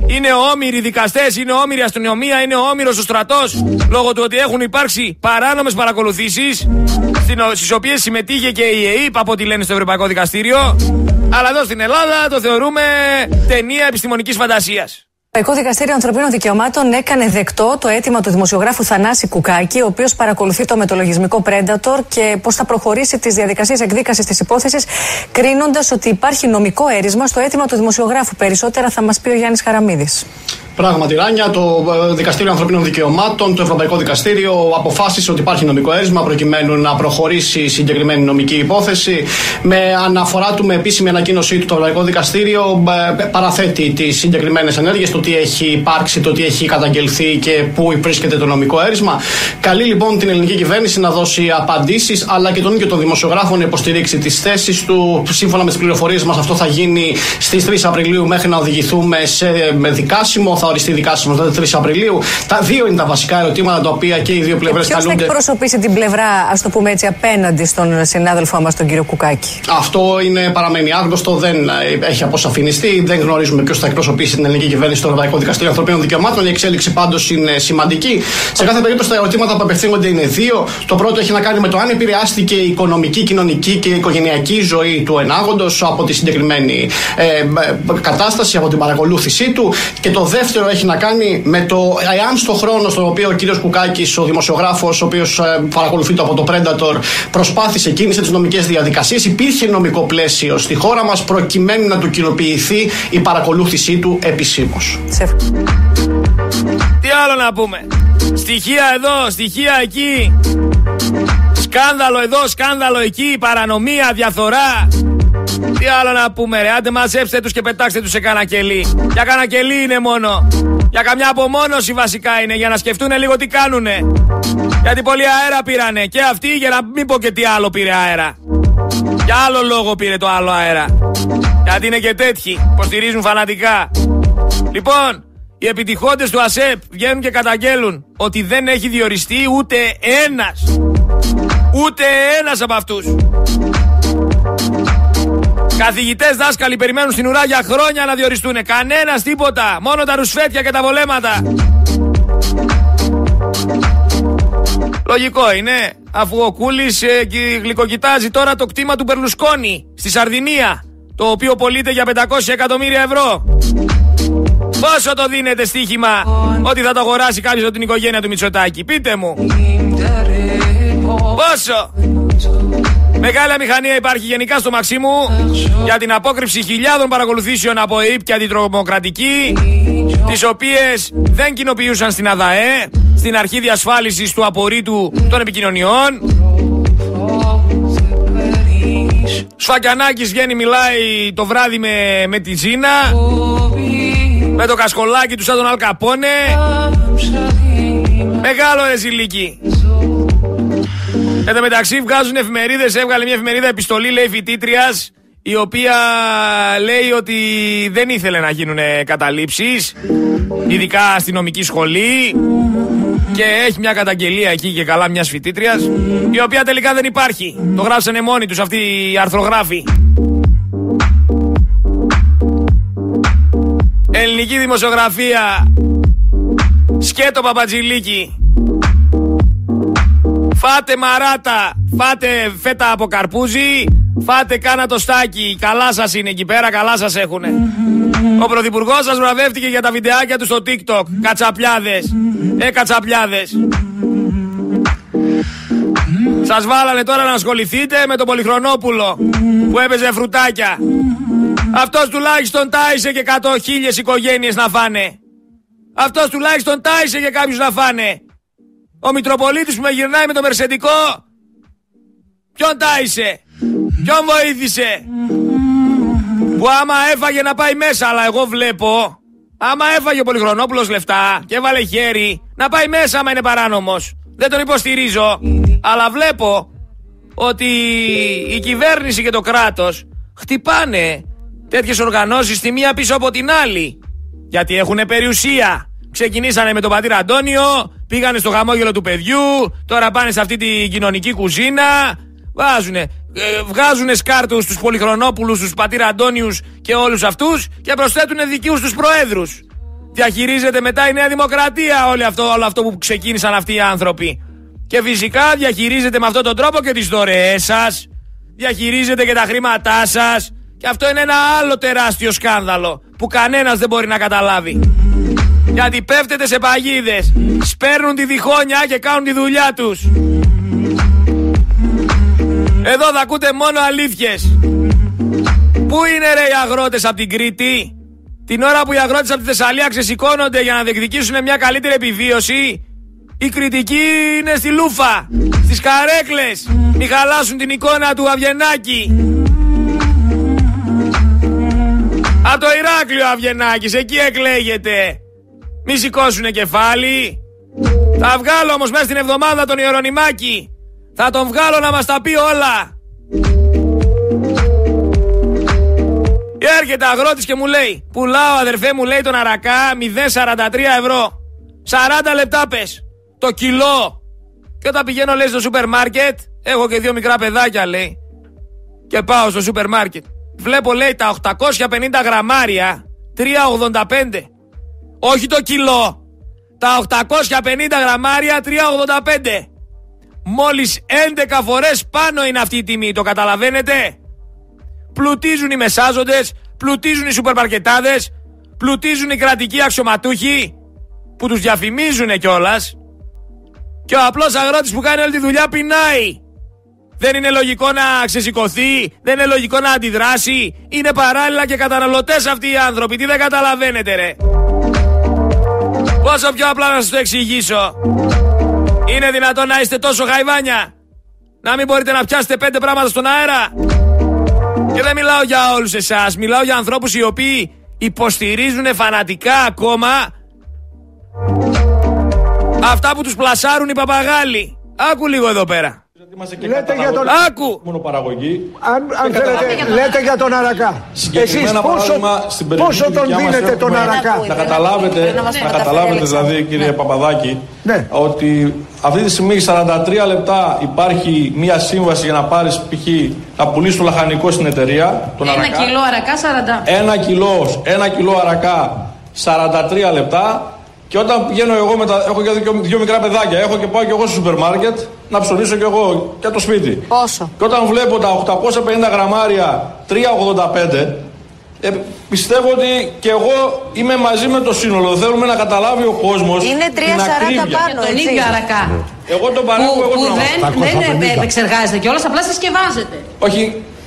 είναι όμοιροι δικαστές, είναι όμοιρη αστυνομία, είναι όμοιρος ο στρατός, λόγω του ότι έχουν υπάρξει παράνομες παρακολουθήσεις, στις οποίες συμμετείχε και η ΕΕΠ από ό,τι λένε στο Ευρωπαϊκό Δικαστήριο, αλλά εδώ στην Ελλάδα το θεωρούμε ταινία επιστημονικής φαντασίας. Το Ευρωπαϊκό Δικαστήριο Ανθρωπίνων Δικαιωμάτων έκανε δεκτό το αίτημα του δημοσιογράφου Θανάση Κουκάκη, ο οποίος παρακολουθεί το μετολογισμικό Predator και πώς θα προχωρήσει τις διαδικασίες εκδίκασης της υπόθεσης, κρίνοντας ότι υπάρχει νομικό έρισμα στο αίτημα του δημοσιογράφου. Περισσότερα θα μας πει ο Γιάννης Χαραμίδης. Πράγματι, Ράνια, το ε, Δικαστήριο Ανθρωπίνων Δικαιωμάτων, το Ευρωπαϊκό Δικαστήριο, αποφάσισε ότι υπάρχει νομικό έρισμα προκειμένου να προχωρήσει η συγκεκριμένη νομική υπόθεση. Με αναφορά του, με επίσημη ανακοίνωσή του, το Ευρωπαϊκό Δικαστήριο ε, παραθέτει τις συγκεκριμένες ενέργειες, το τι έχει υπάρξει, το τι έχει καταγγελθεί και πού βρίσκεται το νομικό έρισμα. Καλεί λοιπόν την ελληνική κυβέρνηση να δώσει απαντήσεις, αλλά και τον ίδιο τον δημοσιογράφο να υποστηρίξει τις θέσεις του. Σύμφωνα με τις πληροφορίες μας, αυτό θα γίνει στις 3 Απριλίου μέχρι να οδηγηθούμε σε δικάσιμο θα οριστεί δικάσιμο το 3 Απριλίου. Τα δύο είναι τα βασικά ερωτήματα τα οποία και οι δύο πλευρές καλούνται. Ποιος θα εκπροσωπήσει την πλευρά, ας το πούμε έτσι, απέναντι στον συνάδελφό μας, τον κύριο Κουκάκη; Αυτό είναι, παραμένει άγνωστο, δεν έχει αποσαφινιστεί. Δεν γνωρίζουμε ποιος θα εκπροσωπήσει την ελληνική κυβέρνηση στο Ευρωπαϊκό Δικαστήριο Ανθρωπίνων Δικαιωμάτων. Η εξέλιξη πάντως είναι σημαντική. Σε κάθε περίπτωση τα ερωτήματα που απευθύνονται είναι δύο. Το πρώτο έχει να κάνει με το αν επηρεάστηκε η οικονομική, κοινωνική και οικογενειακή ζωή του ενάγοντος από τη συγκεκριμένη ε, κατάσταση, από την παρακολούθησή του. Και το δεύτερο δεύτερο έχει να κάνει με το εάν στο χρόνο στον οποίο ο κύριος Κουκάκης, ο δημοσιογράφος, ο οποίος ε, παρακολουθεί το από το Predator, προσπάθησε, κίνησε τις νομικές διαδικασίες, υπήρχε νομικό πλαίσιο στη χώρα μας προκειμένου να του κοινοποιηθεί η παρακολούθησή του επισήμως. Τι άλλο να πούμε; Στοιχεία εδώ, στοιχεία εκεί. Σκάνδαλο εδώ, σκάνδαλο εκεί, παρανομία, διαφθορά. Τι άλλο να πούμε ρε, άντε μαζέψτε τους και πετάξτε τους σε κανακελί. Για κανακελί είναι μόνο. Για καμιά απομόνωση βασικά είναι, για να σκεφτούν λίγο τι κάνουνε. Γιατί πολύ αέρα πήρανε και αυτοί για να μην πω και τι άλλο πήρε αέρα. Για άλλο λόγο πήρε το άλλο αέρα. Γιατί είναι και τέτοιοι, υποστηρίζουν φανατικά. Λοιπόν, οι επιτυχώντες του ΑΣΕΠ βγαίνουν και καταγγέλουν ότι δεν έχει διοριστεί ούτε ένας. Ούτε ένας από αυτούς. Καθηγητές, δάσκαλοι περιμένουν στην ουρά για χρόνια να διοριστούν. Κανένας τίποτα. Μόνο τα ρουσφέτια και τα βολέματα. Λογικό είναι, αφού ο Κούλης ε, γλυκοκοιτάζει τώρα το κτήμα του Περλουσκόνη στη Σαρδινία, το οποίο πωλείται για 500 εκατομμύρια ευρώ. Πόσο το δίνετε στοίχημα ότι θα το αγοράσει κάποιος από την οικογένεια του Μητσοτάκη, πείτε μου. Πόσο; Μεγάλη μηχανία υπάρχει γενικά στο Μαξίμου για την απόκρυψη χιλιάδων παρακολουθήσεων από ΕΙΠ και αντιτρομοκρατική, τις οποίες δεν κοινοποιούσαν στην ΑΔΑΕ, στην αρχή διασφάλισης του απορρίτου των επικοινωνιών. Σφακιανάκης βγαίνει μιλάει το βράδυ με, με τη Ζήνα Με το κασκολάκι του σαν τον Αλκαπόνε. Μεγάλο ρε ζηλίκι. Εν τω μεταξύ βγάζουν εφημερίδες. Έβγαλε μια εφημερίδα επιστολή, λέει φοιτήτριας, η οποία λέει ότι δεν ήθελε να γίνουν καταλήψεις, ειδικά αστυνομική σχολή. Και έχει μια καταγγελία εκεί και καλά μιας φοιτήτριας, η οποία τελικά δεν υπάρχει. Το γράψανε μόνοι τους αυτοί οι αρθρογράφοι. Ελληνική δημοσιογραφία. Σκέτο Παπατζηλίκη. Φάτε μαράτα, φάτε φέτα από καρπούζι, φάτε κάνα το στάκι. Καλά σας είναι εκεί πέρα, καλά σας έχουνε. Ο πρωθυπουργός σας βραβεύτηκε για τα βιντεάκια του στο TikTok. Κατσαπιάδε. Ε, κατσαπιάδε. Σας βάλανε τώρα να ασχοληθείτε με τον Πολυχρονόπουλο που έπαιζε φρουτάκια. Αυτός τουλάχιστον τάισε και 100.000 οικογένειες να φάνε. Αυτός τουλάχιστον τάισε και κάποιους να φάνε. Ο Μητροπολίτης που με γυρνάει με το Μερσεντικό. Ποιον τάισε. Ποιον βοήθησε; Που άμα έφαγε να πάει μέσα, αλλά εγώ βλέπω. Άμα έφαγε ο Πολυχρονόπουλος λεφτά και έβαλε χέρι, να πάει μέσα άμα είναι παράνομος. Δεν τον υποστηρίζω. Αλλά βλέπω ότι η κυβέρνηση και το κράτος χτυπάνε τέτοιες οργανώσεις τη μία πίσω από την άλλη. Γιατί έχουν περιουσία. Ξεκινήσανε με τον πατήρα Αντώνιο, πήγανε στο χαμόγελο του παιδιού, τώρα πάνε σε αυτή την κοινωνική κουζίνα. Βάζουνε, ε, βγάζουνε σκάρτους στου Πολυχρονόπουλους, στου πατήρα Αντώνιους και όλους αυτούς και προσθέτουν δικιούς τους προέδρους. Διαχειρίζεται μετά η Νέα Δημοκρατία όλο αυτό, όλο αυτό που ξεκίνησαν αυτοί οι άνθρωποι. Και φυσικά διαχειρίζεται με αυτόν τον τρόπο και τις δωρεές σας. Διαχειρίζεται και τα χρήματά σας. Και αυτό είναι ένα άλλο τεράστιο σκάνδαλο που κανένας δεν μπορεί να καταλάβει. Γιατί πέφτετε σε παγίδες, σπέρνουν τη διχόνια και κάνουν τη δουλειά τους. Εδώ θα ακούτε μόνο αλήθειες. Πού είναι ρε οι αγρότες από την Κρήτη; Την ώρα που οι αγρότες από τη Θεσσαλία ξεσηκώνονται για να διεκδικήσουν μια καλύτερη επιβίωση, η κριτική είναι στη Λούφα, στις καρέκλες, μη χαλάσουν την εικόνα του Αβγενάκη. Από το Ηράκλειο Αβγενάκης, εκεί εκλέγεται. Μη σηκώσουνε κεφάλι. Θα βγάλω όμως μέσα στην εβδομάδα τον Ιερονιμάκη. Θα τον βγάλω να μας τα πει όλα. Έρχεται αγρότης και μου λέει Πουλάω αδερφέ μου λέει τον αρακά 0,43 ευρώ 40 λεπτά πες Το κιλό Και όταν πηγαίνω λέει στο σούπερ μάρκετ Έχω και δύο μικρά παιδάκια λέει Και πάω στο σούπερ μάρκετ Βλέπω λέει τα 850 γραμμάρια 3,85 όχι το κιλό. Τα 850 γραμμάρια 3,85. Μόλις 11 φορές πάνω είναι αυτή η τιμή. Το καταλαβαίνετε; Πλουτίζουν οι μεσάζοντες, πλουτίζουν οι σούπερ μαρκετάδες, πλουτίζουν οι κρατικοί αξιωματούχοι που τους διαφημίζουν κιόλας. Και ο απλός αγρότης που κάνει όλη τη δουλειά πεινάει. Δεν είναι λογικό να ξεσηκωθεί, δεν είναι λογικό να αντιδράσει. Είναι παράλληλα και καταναλωτές αυτοί οι άνθρωποι. Τι δεν καταλαβαίνετε ρε. Πόσο πιο απλά να σας το εξηγήσω. Είναι δυνατόν να είστε τόσο γαϊβάνια. Να μην μπορείτε να πιάσετε πέντε πράγματα στον αέρα. Και δεν μιλάω για όλους εσάς. Μιλάω για ανθρώπους οι οποίοι υποστηρίζουν φανατικά ακόμα αυτά που τους πλασάρουν οι παπαγάλοι. Άκου λίγο εδώ πέρα. Λέτε για τον... Άκου! Μονοπαραγωγή. Αν, αν θέλετε, λέτε για τον Αρακά. Εσείς πόσο, πόσο τον δίνετε τον Αρακά; Να καταλάβετε, να καταλάβετε δηλαδή κύριε Παπαδάκη, ναι. ότι αυτή τη στιγμή 43 λεπτά υπάρχει μία σύμβαση για να πάρεις π.χ. να πουλήσεις το λαχανικό στην εταιρεία. Τον ένα αρακά. κιλό αρακά 40. Ένα κιλό, ένα κιλό αρακά 43 λεπτά και όταν πηγαίνω εγώ με τα. Έχω και δύο, δύο μικρά παιδάκια. Έχω και πάω και εγώ στο σούπερ μάρκετ να ψωνίσω και εγώ και το σπίτι. Πόσο; Και όταν βλέπω τα 850 γραμμάρια 3,85, ε, πιστεύω ότι και εγώ είμαι μαζί με το σύνολο. Θέλουμε να καταλάβει ο κόσμος. Είναι 3,40 πάνω. Τον ίδιο αρακά. Εγώ τον παράγω, εγώ που τον δεν, δεν ε, επεξεργάζεται κιόλας, απλά συσκευάζεται. Όχι,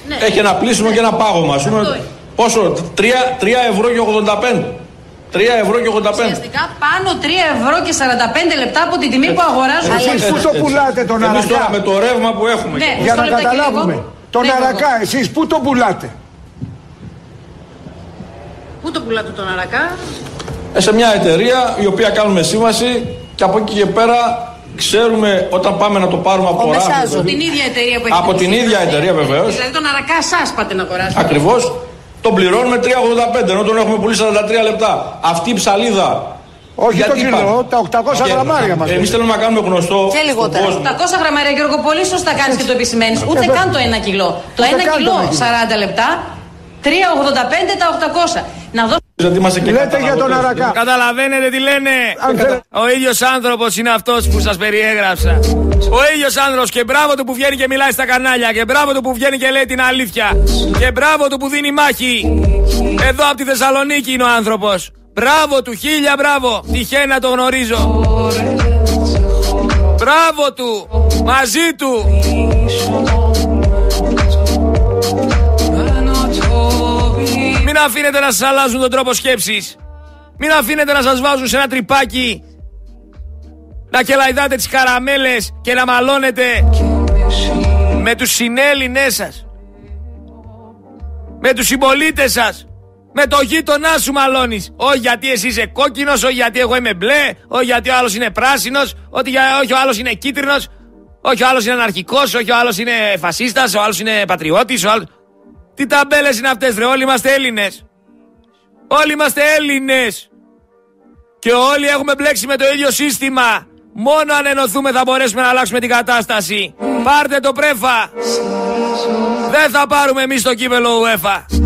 Ναι. έχει ένα πλήσιμο και ένα πάγωμα. Ας πούμε, Αυτό είναι. πόσο, 3, 3 ευρώ και 85. 3 ευρώ και 85. Ουσιαστικά πάνω 3 ευρώ και 45 λεπτά από την τιμή που αγοράζουν. Εσείς πού το πουλάτε τον Εμείς τώρα Αρακά. με το ρεύμα που έχουμε. Ναι. Για Μισό να λεπτάκι καταλάβουμε. λίγο. Τον Λίγο Αρακά, εγώ. εσείς πού τον πουλάτε; Πού το πουλάτε τον αρακά; ε, σε μια εταιρεία η οποία κάνουμε σύμβαση και από εκεί και πέρα ξέρουμε όταν πάμε να το πάρουμε από το ράφι. Από την ίδια εταιρεία που έχει Από την ίδια εταιρεία βεβαίως. Δηλαδή τον αρακά σας πάτε να αγοράσετε. Ακριβώς. Τον πληρώνουμε 3,85 ενώ τον έχουμε πουλήσει 43 λεπτά. Αυτή η ψαλίδα όχι το κιλό, τα 800 γραμμάρια μας. Εμείς θέλουμε να κάνουμε γνωστό. Και λιγότερα. 800 γραμμάρια, Γιώργο, πολύ σωστά κάνεις και το επισημαίνεις. Ούτε καν το 1 κιλό. Το 1 κιλό 40 λεπτά, 3,85 τα 800. Να δώσω. Λέτε για τον Αρακά. Καταλαβαίνετε τι λένε. Ο ίδιος άνθρωπος είναι αυτός που σας περιέγραψα. Ο ίδιος άνθρωπο και μπράβο του που βγαίνει και μιλάει στα κανάλια. Και μπράβο του που βγαίνει και λέει την αλήθεια. Και μπράβο του που δίνει μάχη. Εδώ από τη Θεσσαλονίκη είναι ο άνθρωπος. Μπράβο του, χίλια μπράβο. Τυχαίνει να το γνωρίζω. Μπράβο του, μαζί του. Μην αφήνετε να σας αλλάζουν τον τρόπο σκέψης. Μην αφήνετε να σας βάζουν σε ένα τρυπάκι. Να κελαϊδάτε τις καραμέλες και να μαλώνετε με τους συνέλληνές σας. Με τους συμπολίτες σας. Με το γείτονά σου μαλώνεις. Όχι γιατί εσύ είσαι κόκκινος, όχι γιατί εγώ είμαι μπλε, όχι γιατί ο άλλος είναι πράσινος, όχι ο άλλος είναι κίτρινος, όχι ο άλλος είναι αναρχικός, όχι ο άλλος είναι φασίστας, ο άλλος είναι πατριώτης, ο άλλο. Τι ταμπέλες είναι αυτές, ρε, όλοι είμαστε Έλληνες. Όλοι είμαστε Έλληνες. Και όλοι έχουμε μπλέξει με το ίδιο σύστημα. Μόνο αν ενωθούμε θα μπορέσουμε να αλλάξουμε την κατάσταση. Πάρτε το πρέφα. Δεν θα πάρουμε εμείς το κύπελο UEFA.